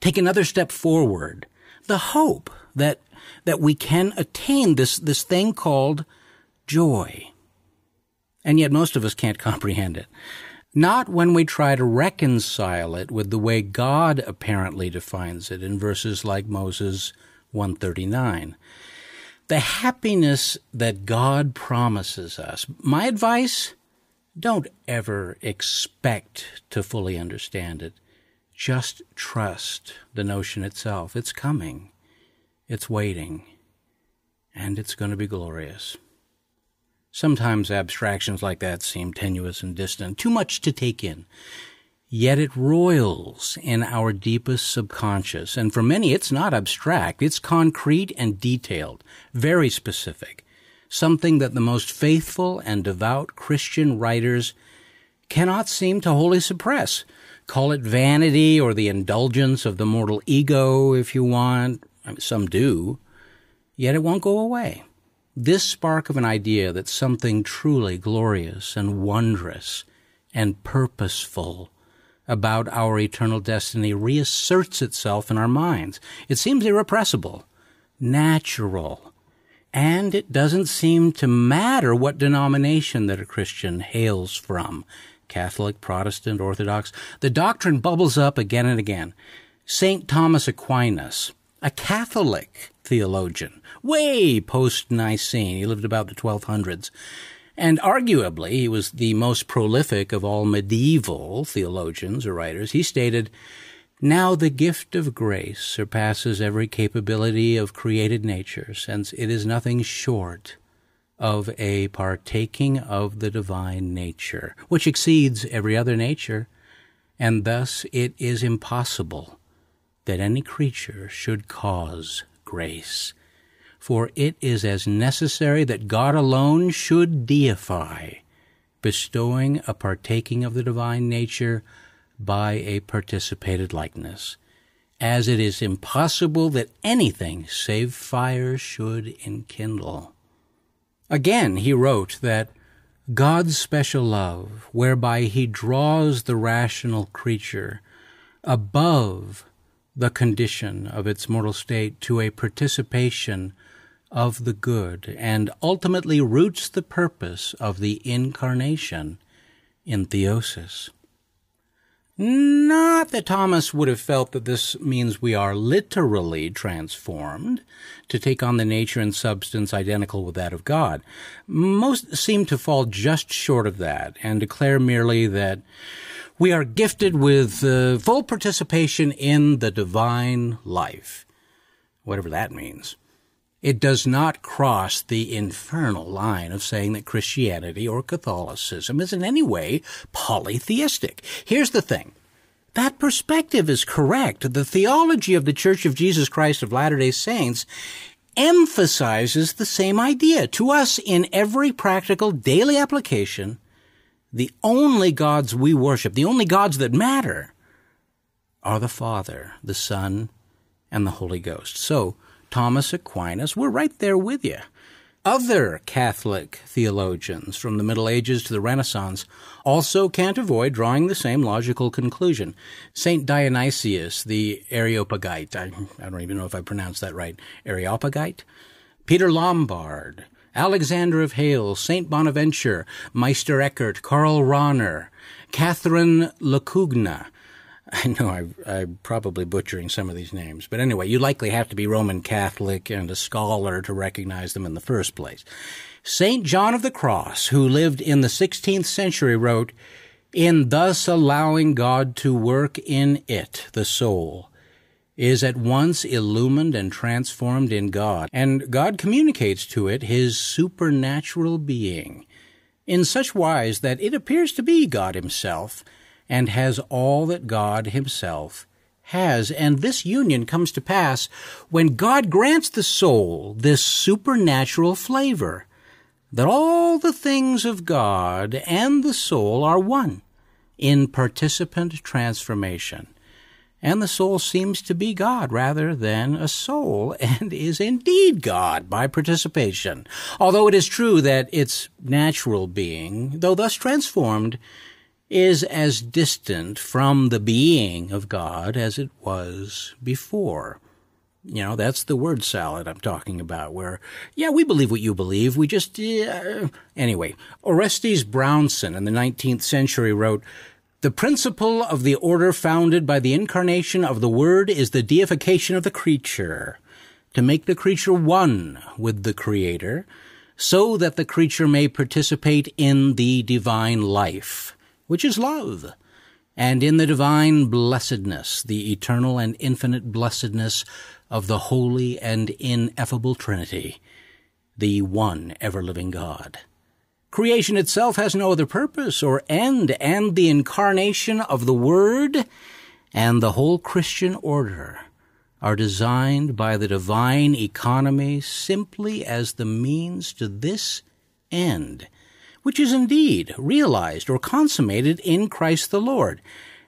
take another step forward. The hope that, that we can attain this, this thing called joy. And yet most of us can't comprehend it. Not when we try to reconcile it with the way God apparently defines it in verses like Moses 139. The happiness that God promises us. My advice, don't ever expect to fully understand it. Just trust the notion itself. It's coming. It's waiting. And it's going to be glorious. Sometimes abstractions like that seem tenuous and distant, too much to take in. Yet it roils in our deepest subconscious. And for many, it's not abstract. It's concrete and detailed, very specific. Something that the most faithful and devout Christian writers cannot seem to wholly suppress. Call it vanity or the indulgence of the mortal ego if you want. I mean, some do. Yet it won't go away. This spark of an idea that something truly glorious and wondrous and purposeful about our eternal destiny reasserts itself in our minds. It seems irrepressible, natural, and it doesn't seem to matter what denomination that a Christian hails from Catholic, Protestant, Orthodox. The doctrine bubbles up again and again. St. Thomas Aquinas, a Catholic theologian, way post Nicene, he lived about the 1200s, and arguably he was the most prolific of all medieval theologians or writers. He stated, now the gift of grace surpasses every capability of created nature, since it is nothing short of a partaking of the divine nature, which exceeds every other nature, and thus it is impossible that any creature should cause grace. For it is as necessary that God alone should deify, bestowing a partaking of the divine nature by a participated likeness, as it is impossible that anything save fire should enkindle. Again, he wrote that God's special love, whereby he draws the rational creature above the condition of its mortal state to a participation of the good and ultimately roots the purpose of the incarnation in theosis. Not that Thomas would have felt that this means we are literally transformed to take on the nature and substance identical with that of God. Most seem to fall just short of that and declare merely that we are gifted with uh, full participation in the divine life, whatever that means. It does not cross the infernal line of saying that Christianity or Catholicism is in any way polytheistic. Here's the thing. That perspective is correct. The theology of the Church of Jesus Christ of Latter-day Saints emphasizes the same idea. To us, in every practical daily application, the only gods we worship, the only gods that matter, are the Father, the Son, and the Holy Ghost. So, Thomas Aquinas, we're right there with you. Other Catholic theologians from the Middle Ages to the Renaissance also can't avoid drawing the same logical conclusion. St. Dionysius, the Areopagite, I, I don't even know if I pronounced that right, Areopagite, Peter Lombard, Alexander of Hales, St. Bonaventure, Meister Eckhart, Karl Rahner, Catherine LaCugna, *laughs* I know I, I'm probably butchering some of these names, but anyway, you likely have to be Roman Catholic and a scholar to recognize them in the first place. St. John of the Cross, who lived in the 16th century, wrote, In thus allowing God to work in it, the soul, is at once illumined and transformed in God, and God communicates to it his supernatural being, in such wise that it appears to be God himself, and has all that God Himself has. And this union comes to pass when God grants the soul this supernatural flavor, that all the things of God and the soul are one in participant transformation. And the soul seems to be God rather than a soul, *laughs* and is indeed God by participation. Although it is true that its natural being, though thus transformed, is as distant from the being of God as it was before. You know, that's the word salad I'm talking about, where, yeah, we believe what you believe. We just, anyway. Orestes Brownson in the 19th century wrote, the principle of the order founded by the incarnation of the Word is the deification of the creature, to make the creature one with the Creator, so that the creature may participate in the divine life which is love, and in the divine blessedness, the eternal and infinite blessedness of the holy and ineffable Trinity, the one ever living God. Creation itself has no other purpose or end, and the incarnation of the Word and the whole Christian order are designed by the divine economy simply as the means to this end which is indeed realized or consummated in Christ the Lord,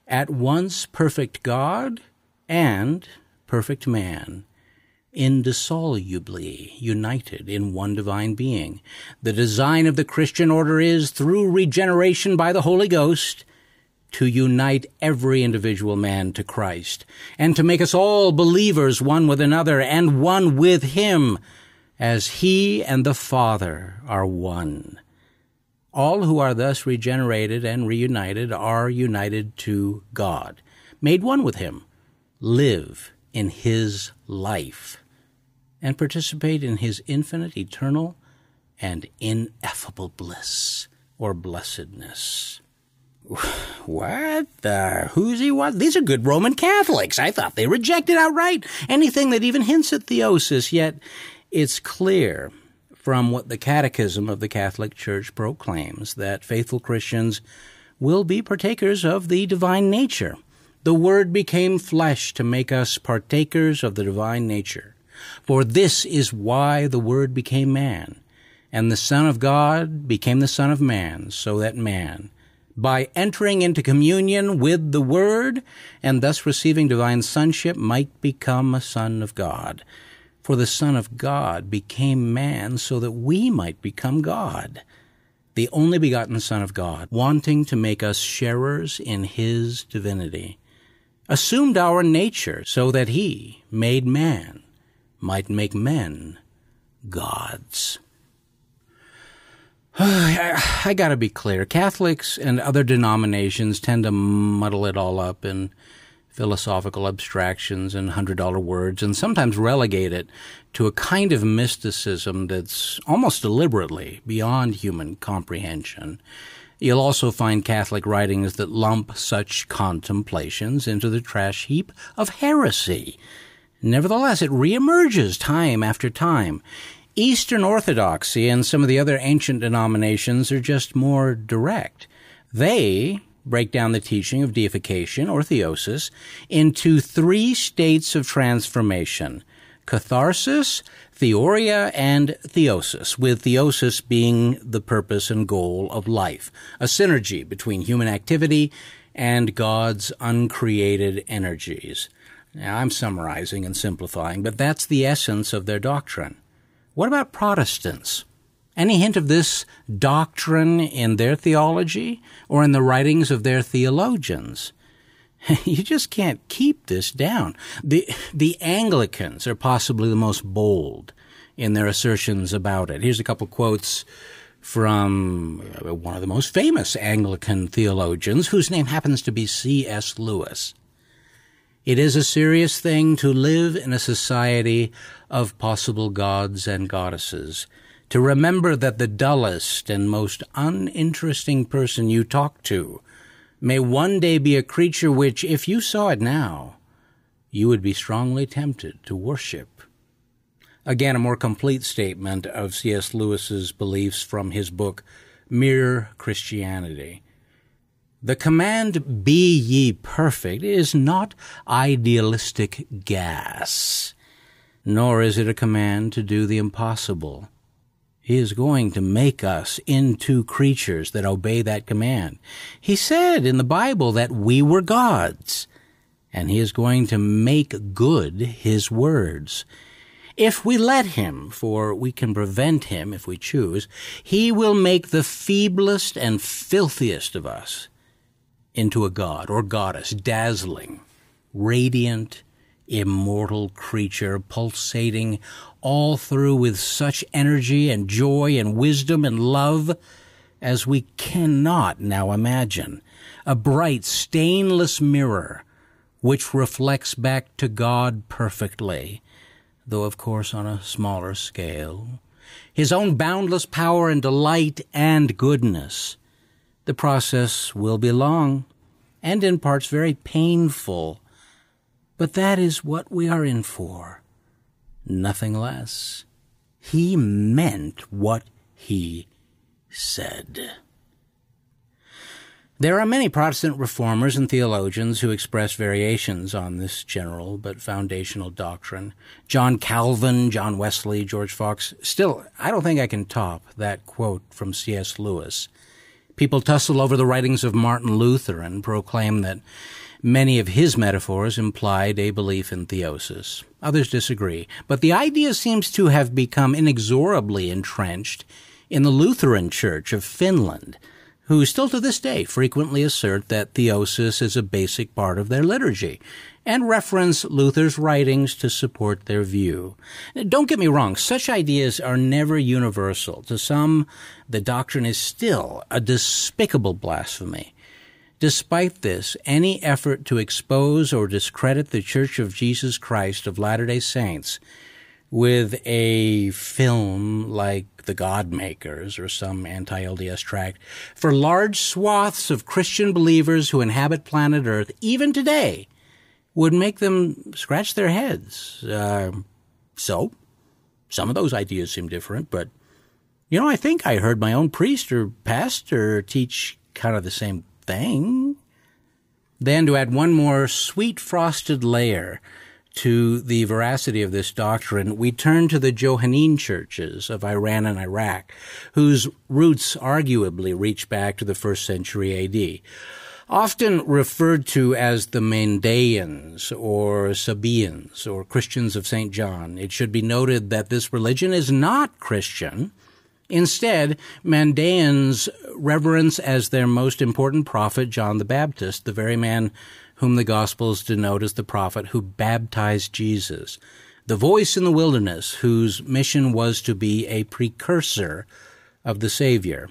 at once perfect God and perfect man, indissolubly united in one divine being. The design of the Christian order is, through regeneration by the Holy Ghost, to unite every individual man to Christ, and to make us all believers one with another and one with Him, as He and the Father are one. All who are thus regenerated and reunited are united to God, made one with Him, live in His life, and participate in His infinite, eternal, and ineffable bliss or blessedness. *sighs* What the? Who's he? What? These are good Roman Catholics. I thought they rejected outright anything that even hints at theosis, yet it's clear from what the Catechism of the Catholic Church proclaims that faithful Christians will be partakers of the divine nature. The Word became flesh to make us partakers of the divine nature. For this is why the Word became man, and the Son of God became the Son of man, so that man, by entering into communion with the Word and thus receiving divine sonship, might become a son of God. For the Son of God became man so that we might become God. The only begotten Son of God, wanting to make us sharers in His divinity, assumed our nature so that He, made man, might make men gods. *sighs* I, I got to be clear. Catholics and other denominations tend to muddle it all up in philosophical abstractions and hundred dollar words and sometimes relegate it to a kind of mysticism that's almost deliberately beyond human comprehension. You'll also find Catholic writings that lump such contemplations into the trash heap of heresy. Nevertheless, it reemerges time after time. Eastern Orthodoxy and some of the other ancient denominations are just more direct. They break down the teaching of deification or theosis into three states of transformation catharsis, theoria, and theosis, with theosis being the purpose and goal of life, a synergy between human activity and God's uncreated energies. Now, I'm summarizing and simplifying, but that's the essence of their doctrine. What about Protestants? Any hint of this doctrine in their theology or in the writings of their theologians? *laughs* you just can't keep this down. The, the Anglicans are possibly the most bold in their assertions about it. Here's a couple quotes from uh, one of the most famous Anglican theologians, whose name happens to be C.S. Lewis. It is a serious thing to live in a society of possible gods and goddesses, to remember that the dullest and most uninteresting person you talk to may one day be a creature which, if you saw it now, you would be strongly tempted to worship. Again, a more complete statement of C.S. Lewis's beliefs from his book, Mere Christianity. The command, be ye perfect, is not idealistic gas, nor is it a command to do the impossible. He is going to make us into creatures that obey that command. He said in the Bible that we were gods, and he is going to make good his words. If we let him, for we can prevent him if we choose, he will make the feeblest and filthiest of us into a god or goddess, dazzling, radiant, immortal creature, pulsating all through with such energy and joy and wisdom and love as we cannot now imagine. A bright, stainless mirror which reflects back to God perfectly, though of course on a smaller scale. His own boundless power and delight and goodness the process will be long and in parts very painful, but that is what we are in for. Nothing less. He meant what he said. There are many Protestant reformers and theologians who express variations on this general but foundational doctrine. John Calvin, John Wesley, George Fox. Still, I don't think I can top that quote from C.S. Lewis. People tussle over the writings of Martin Luther and proclaim that many of his metaphors implied a belief in theosis. Others disagree, but the idea seems to have become inexorably entrenched in the Lutheran Church of Finland. who still to this day frequently assert that theosis is a basic part of their liturgy and reference Luther's writings to support their view. Don't get me wrong, such ideas are never universal. To some, the doctrine is still a despicable blasphemy. Despite this, any effort to expose or discredit the Church of Jesus Christ of Latter day Saints with a film like The God Makers or some anti LDS tract for large swaths of Christian believers who inhabit planet Earth, even today, would make them scratch their heads. Uh, so, some of those ideas seem different, but you know, I think I heard my own priest or pastor teach kind of the same thing. Then, to add one more sweet frosted layer to the veracity of this doctrine, we turn to the Johannine churches of Iran and Iraq, whose roots arguably reach back to the first century AD often referred to as the Mandaeans or Sabaeans or Christians of St. John. It should be noted that this religion is not Christian. Instead, Mandaeans reverence as their most important prophet John the Baptist, the very man whom the Gospels denote as the prophet who baptized Jesus, the voice in the wilderness whose mission was to be a precursor of the Savior.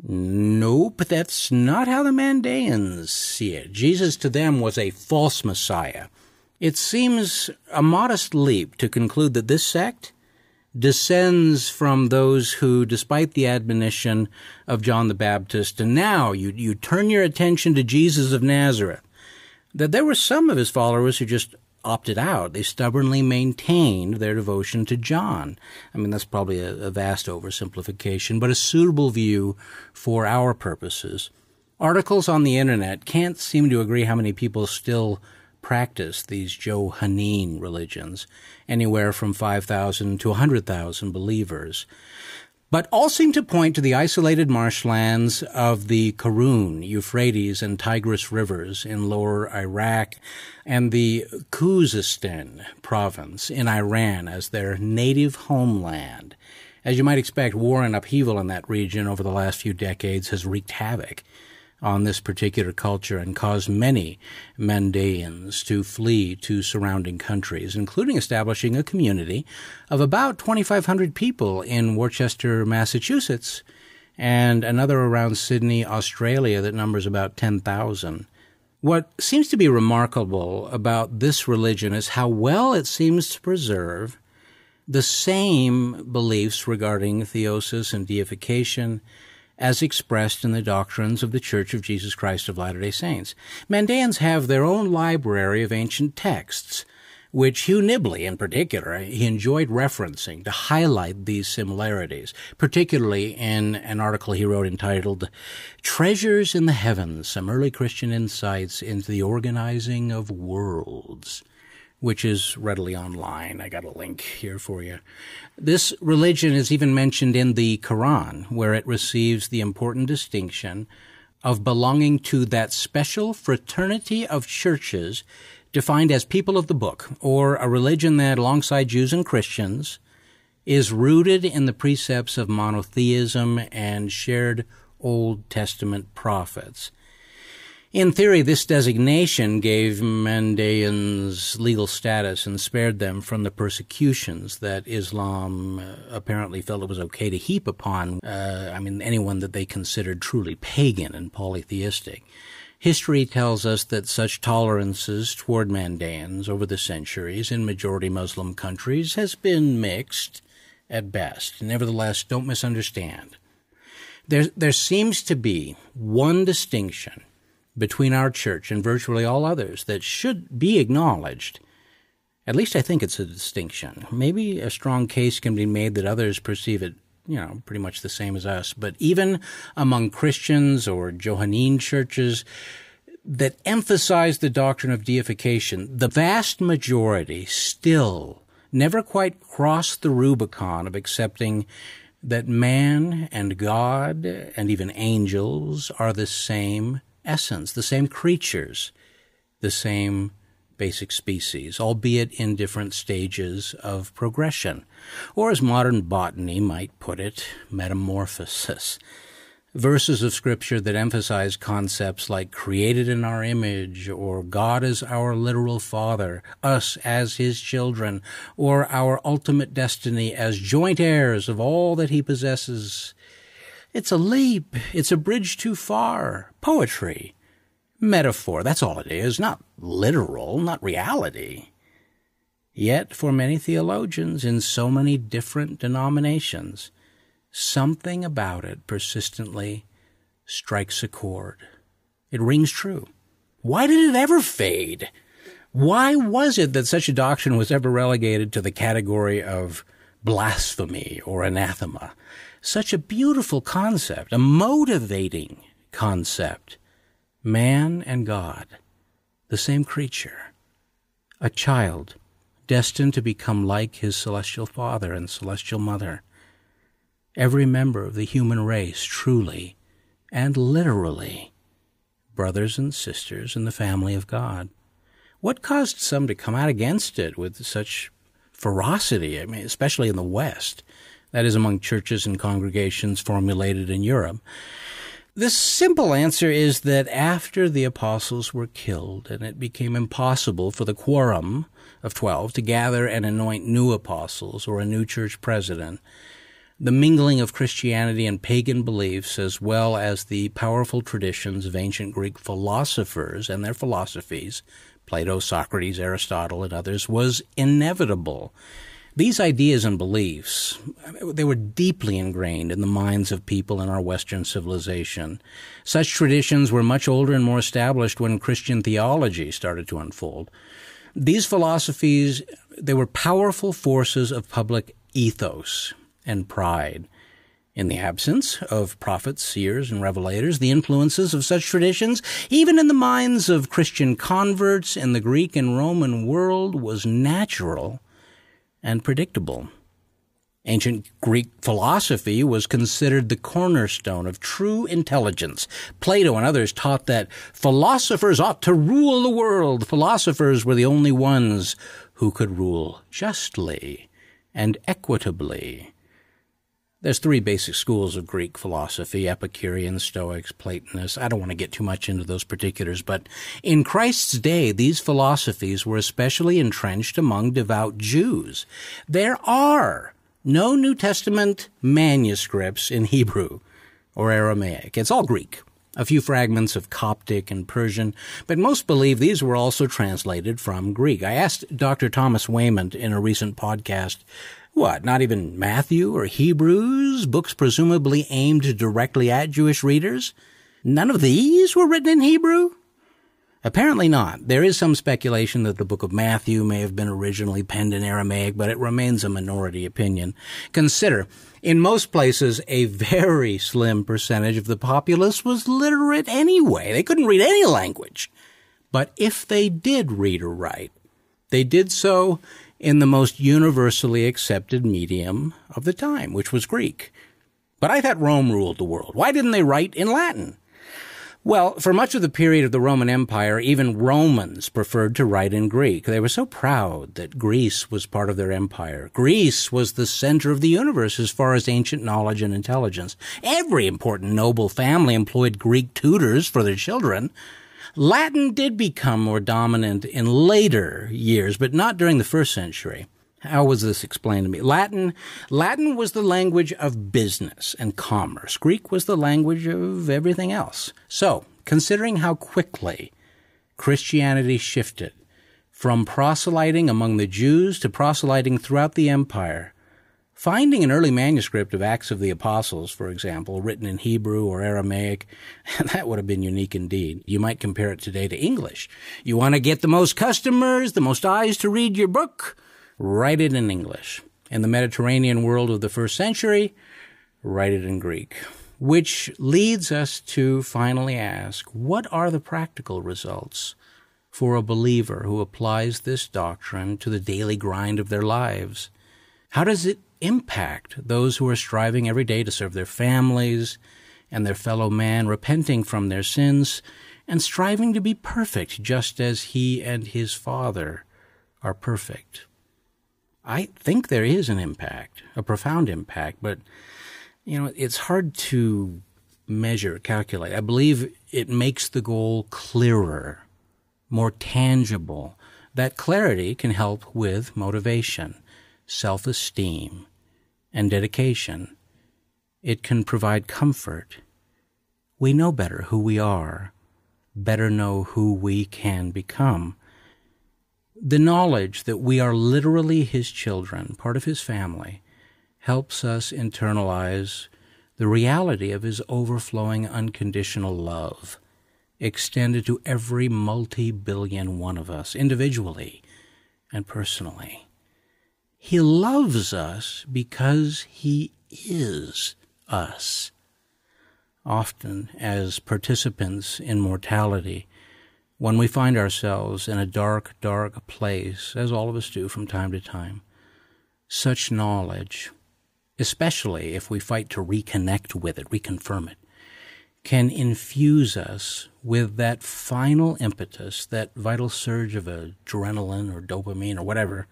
Nope, that's not how the Mandaeans see it. Jesus to them was a false Messiah. It seems a modest leap to conclude that this sect descends from those who, despite the admonition of John the Baptist, and now you, you turn your attention to Jesus of Nazareth, that there were some of his followers who just opted out. They stubbornly maintained their devotion to John. I mean, that's probably a, a, vast oversimplification, but a suitable view for our purposes. Articles on the internet can't seem to agree how many people still practice these Johannine religions, anywhere from 5,000 to 100,000 believers but all seem to point to the isolated marshlands of the Karun, Euphrates, and Tigris rivers in lower Iraq and the Khuzestan province in Iran as their native homeland. As you might expect, war and upheaval in that region over the last few decades has wreaked havoc on this particular culture and caused many Mandaeans to flee to surrounding countries, including establishing a community of about 2,500 people in Worcester, Massachusetts, and another around Sydney, Australia that numbers about 10,000. What seems to be remarkable about this religion is how well it seems to preserve the same beliefs regarding theosis and deification as expressed in the doctrines of the Church of Jesus Christ of Latter day Saints. Mandaeans have their own library of ancient texts, which Hugh Nibley, in particular, he enjoyed referencing to highlight these similarities, particularly in an article he wrote entitled Treasures in the Heavens Some Early Christian Insights into the Organizing of Worlds which is readily online. I got a link here for you. This religion is even mentioned in the Quran, where it receives the important distinction of belonging to that special fraternity of churches defined as people of the book, or a religion that, alongside Jews and Christians, is rooted in the precepts of monotheism and shared Old Testament prophets. In theory, this designation gave Mandaeans legal status and spared them from the persecutions that Islam uh, apparently felt it was okay to heap upon, uh, I mean, anyone that they considered truly pagan and polytheistic. History tells us that such tolerances toward Mandaeans over the centuries in majority Muslim countries has been mixed at best. Nevertheless, don't misunderstand. There, there seems to be one distinction between our church and virtually all others that should be acknowledged. At least I think it's a distinction. Maybe a strong case can be made that others perceive it, you know, pretty much the same as us. But even among Christians or Johannine churches that emphasize the doctrine of deification, the vast majority still never quite cross the Rubicon of accepting that man and God and even angels are the same essence, the same creatures, the same basic species, albeit in different stages of progression, or as modern botany might put it, metamorphosis. verses of scripture that emphasize concepts like created in our image, or God as our literal father, us as his children, or our ultimate destiny as joint heirs of all that he possesses. It's a leap. It's a bridge too far. Poetry. Metaphor. That's all it is. Not literal, not reality. Yet, for many theologians in so many different denominations, something about it persistently strikes a chord. It rings true. Why did it ever fade? Why was it that such a doctrine was ever relegated to the category of blasphemy or anathema? Such a beautiful concept, a motivating concept. Man and God, the same creature, a child destined to become like his celestial father and celestial mother. Every member of the human race, truly and literally, brothers and sisters in the family of God. What caused some to come out against it with such ferocity? I mean, especially in the West, that is, among churches and congregations formulated in Europe. The simple answer is that after the apostles were killed and it became impossible for the quorum of 12 to gather and anoint new apostles or a new church president, the mingling of Christianity and pagan beliefs, as well as the powerful traditions of ancient Greek philosophers and their philosophies, Plato, Socrates, Aristotle, and others, was inevitable. These ideas and beliefs, they were deeply ingrained in the minds of people in our Western civilization. Such traditions were much older and more established when Christian theology started to unfold. These philosophies, they were powerful forces of public ethos and pride. In the absence of prophets, seers, and revelators, the influences of such traditions, even in the minds of Christian converts in the Greek and Roman world, was natural and predictable. Ancient Greek philosophy was considered the cornerstone of true intelligence. Plato and others taught that philosophers ought to rule the world. Philosophers were the only ones who could rule justly and equitably. There's three basic schools of Greek philosophy Epicurean, Stoics, Platonists. I don't want to get too much into those particulars, but in Christ's day, these philosophies were especially entrenched among devout Jews. There are no New Testament manuscripts in Hebrew or Aramaic. It's all Greek. A few fragments of Coptic and Persian, but most believe these were also translated from Greek. I asked Dr. Thomas Wayment in a recent podcast what, not even Matthew or Hebrews, books presumably aimed directly at Jewish readers? None of these were written in Hebrew? Apparently not. There is some speculation that the book of Matthew may have been originally penned in Aramaic, but it remains a minority opinion. Consider, in most places, a very slim percentage of the populace was literate anyway. They couldn't read any language. But if they did read or write, they did so in the most universally accepted medium of the time, which was Greek. But I thought Rome ruled the world. Why didn't they write in Latin? Well, for much of the period of the Roman Empire, even Romans preferred to write in Greek. They were so proud that Greece was part of their empire. Greece was the center of the universe as far as ancient knowledge and intelligence. Every important noble family employed Greek tutors for their children. Latin did become more dominant in later years, but not during the first century. How was this explained to me? Latin, Latin was the language of business and commerce. Greek was the language of everything else. So, considering how quickly Christianity shifted from proselyting among the Jews to proselyting throughout the empire, Finding an early manuscript of Acts of the Apostles, for example, written in Hebrew or Aramaic, *laughs* that would have been unique indeed. You might compare it today to English. You want to get the most customers, the most eyes to read your book? Write it in English. In the Mediterranean world of the first century, write it in Greek. Which leads us to finally ask, what are the practical results for a believer who applies this doctrine to the daily grind of their lives? How does it impact those who are striving every day to serve their families and their fellow man, repenting from their sins and striving to be perfect just as he and his Father are perfect. I think there is an impact, a profound impact, but you know, it's hard to measure, calculate. I believe it makes the goal clearer, more tangible. That clarity can help with motivation, self esteem, and dedication. It can provide comfort. We know better who we are, better know who we can become. The knowledge that we are literally His children, part of His family, helps us internalize the reality of His overflowing unconditional love, extended to every multi billion one of us, individually and personally. He loves us because He is us. Often, as participants in mortality, when we find ourselves in a dark, dark place, as all of us do from time to time, such knowledge, especially if we fight to reconnect with it, reconfirm it, can infuse us with that final impetus, that vital surge of adrenaline or dopamine or whatever.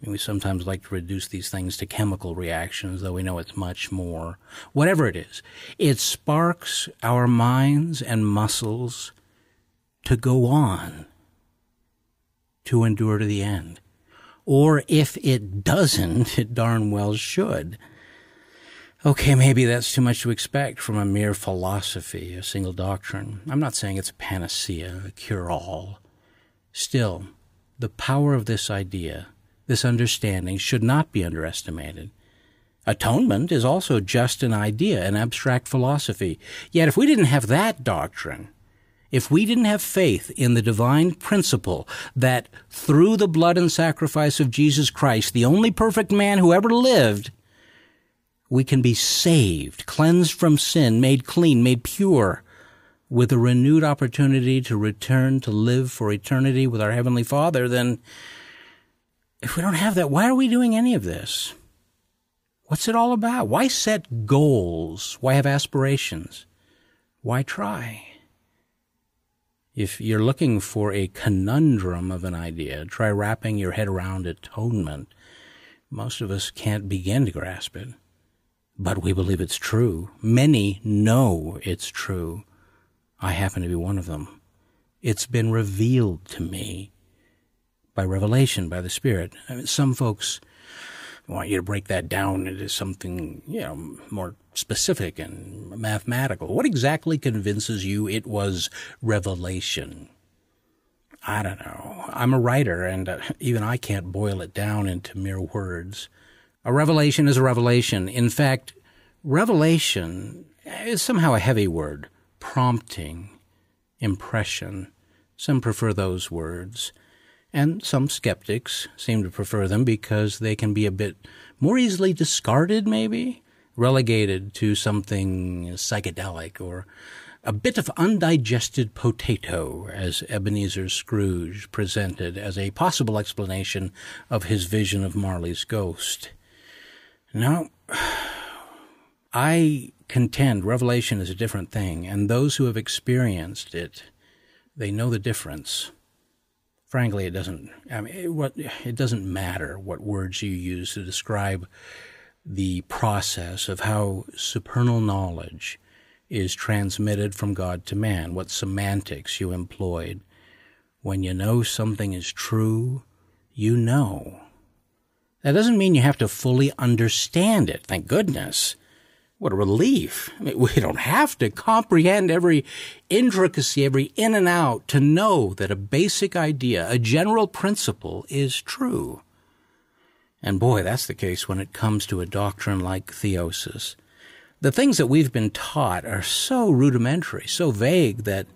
Mean, we sometimes like to reduce these things to chemical reactions, though we know it's much more. Whatever it is, it sparks our minds and muscles to go on, to endure to the end. Or if it doesn't, it darn well should. Okay, maybe that's too much to expect from a mere philosophy, a single doctrine. I'm not saying it's a panacea, a cure all. Still, the power of this idea, this understanding, should not be underestimated. Atonement is also just an idea, an abstract philosophy. Yet if we didn't have that doctrine, if we didn't have faith in the divine principle that through the blood and sacrifice of Jesus Christ, the only perfect man who ever lived, we can be saved, cleansed from sin, made clean, made pure, with a renewed opportunity to return to live for eternity with our Heavenly Father, then if we don't have that, why are we doing any of this? What's it all about? Why set goals? Why have aspirations? Why try? If you're looking for a conundrum of an idea, try wrapping your head around atonement. Most of us can't begin to grasp it, but we believe it's true. Many know it's true. I happen to be one of them. It's been revealed to me by revelation, by the Spirit. I mean, some folks want you to break that down into something, you know, more specific and mathematical. What exactly convinces you it was revelation? I don't know. I'm a writer, and uh, even I can't boil it down into mere words. A revelation is a revelation. In fact, revelation is somehow a heavy word. Prompting, impression. Some prefer those words. And some skeptics seem to prefer them because they can be a bit more easily discarded, maybe relegated to something psychedelic or a bit of undigested potato, as Ebenezer Scrooge presented as a possible explanation of his vision of Marley's ghost. Now, *sighs* I contend revelation is a different thing, and those who have experienced it, they know the difference. Frankly, it doesn't. I mean, it, what it doesn't matter what words you use to describe the process of how supernal knowledge is transmitted from God to man, what semantics you employed. When you know something is true, you know. That doesn't mean you have to fully understand it, thank goodness. What a relief. I mean, we don't have to comprehend every intricacy, every in and out to know that a basic idea, a general principle is true. And boy, that's the case when it comes to a doctrine like theosis. The things that we've been taught are so rudimentary, so vague that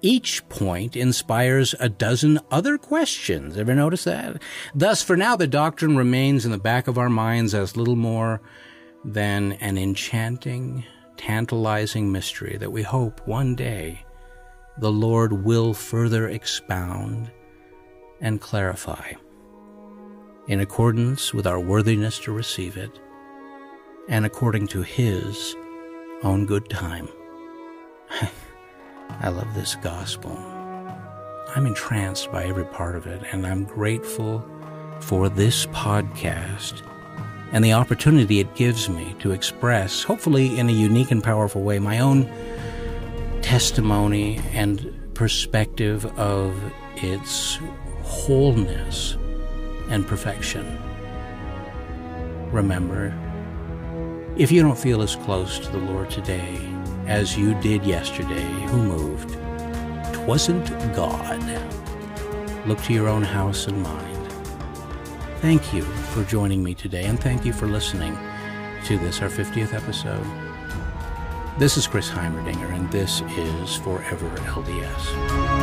each point inspires a dozen other questions. Ever notice that? Thus, for now, the doctrine remains in the back of our minds as little more than an enchanting, tantalizing mystery that we hope one day the Lord will further expound and clarify in accordance with our worthiness to receive it, and according to His own good time. *laughs* I love this gospel. I'm entranced by every part of it, and I'm grateful for this podcast and the opportunity it gives me to express, hopefully in a unique and powerful way, my own testimony and perspective of its wholeness and perfection. Remember, if you don't feel as close to the Lord today as you did yesterday, who moved? Twasn't God. Look to your own house and mind. Thank you for joining me today, and thank you for listening to this, our 50th episode. This is Chris Heimerdinger, and this is Forever LDS.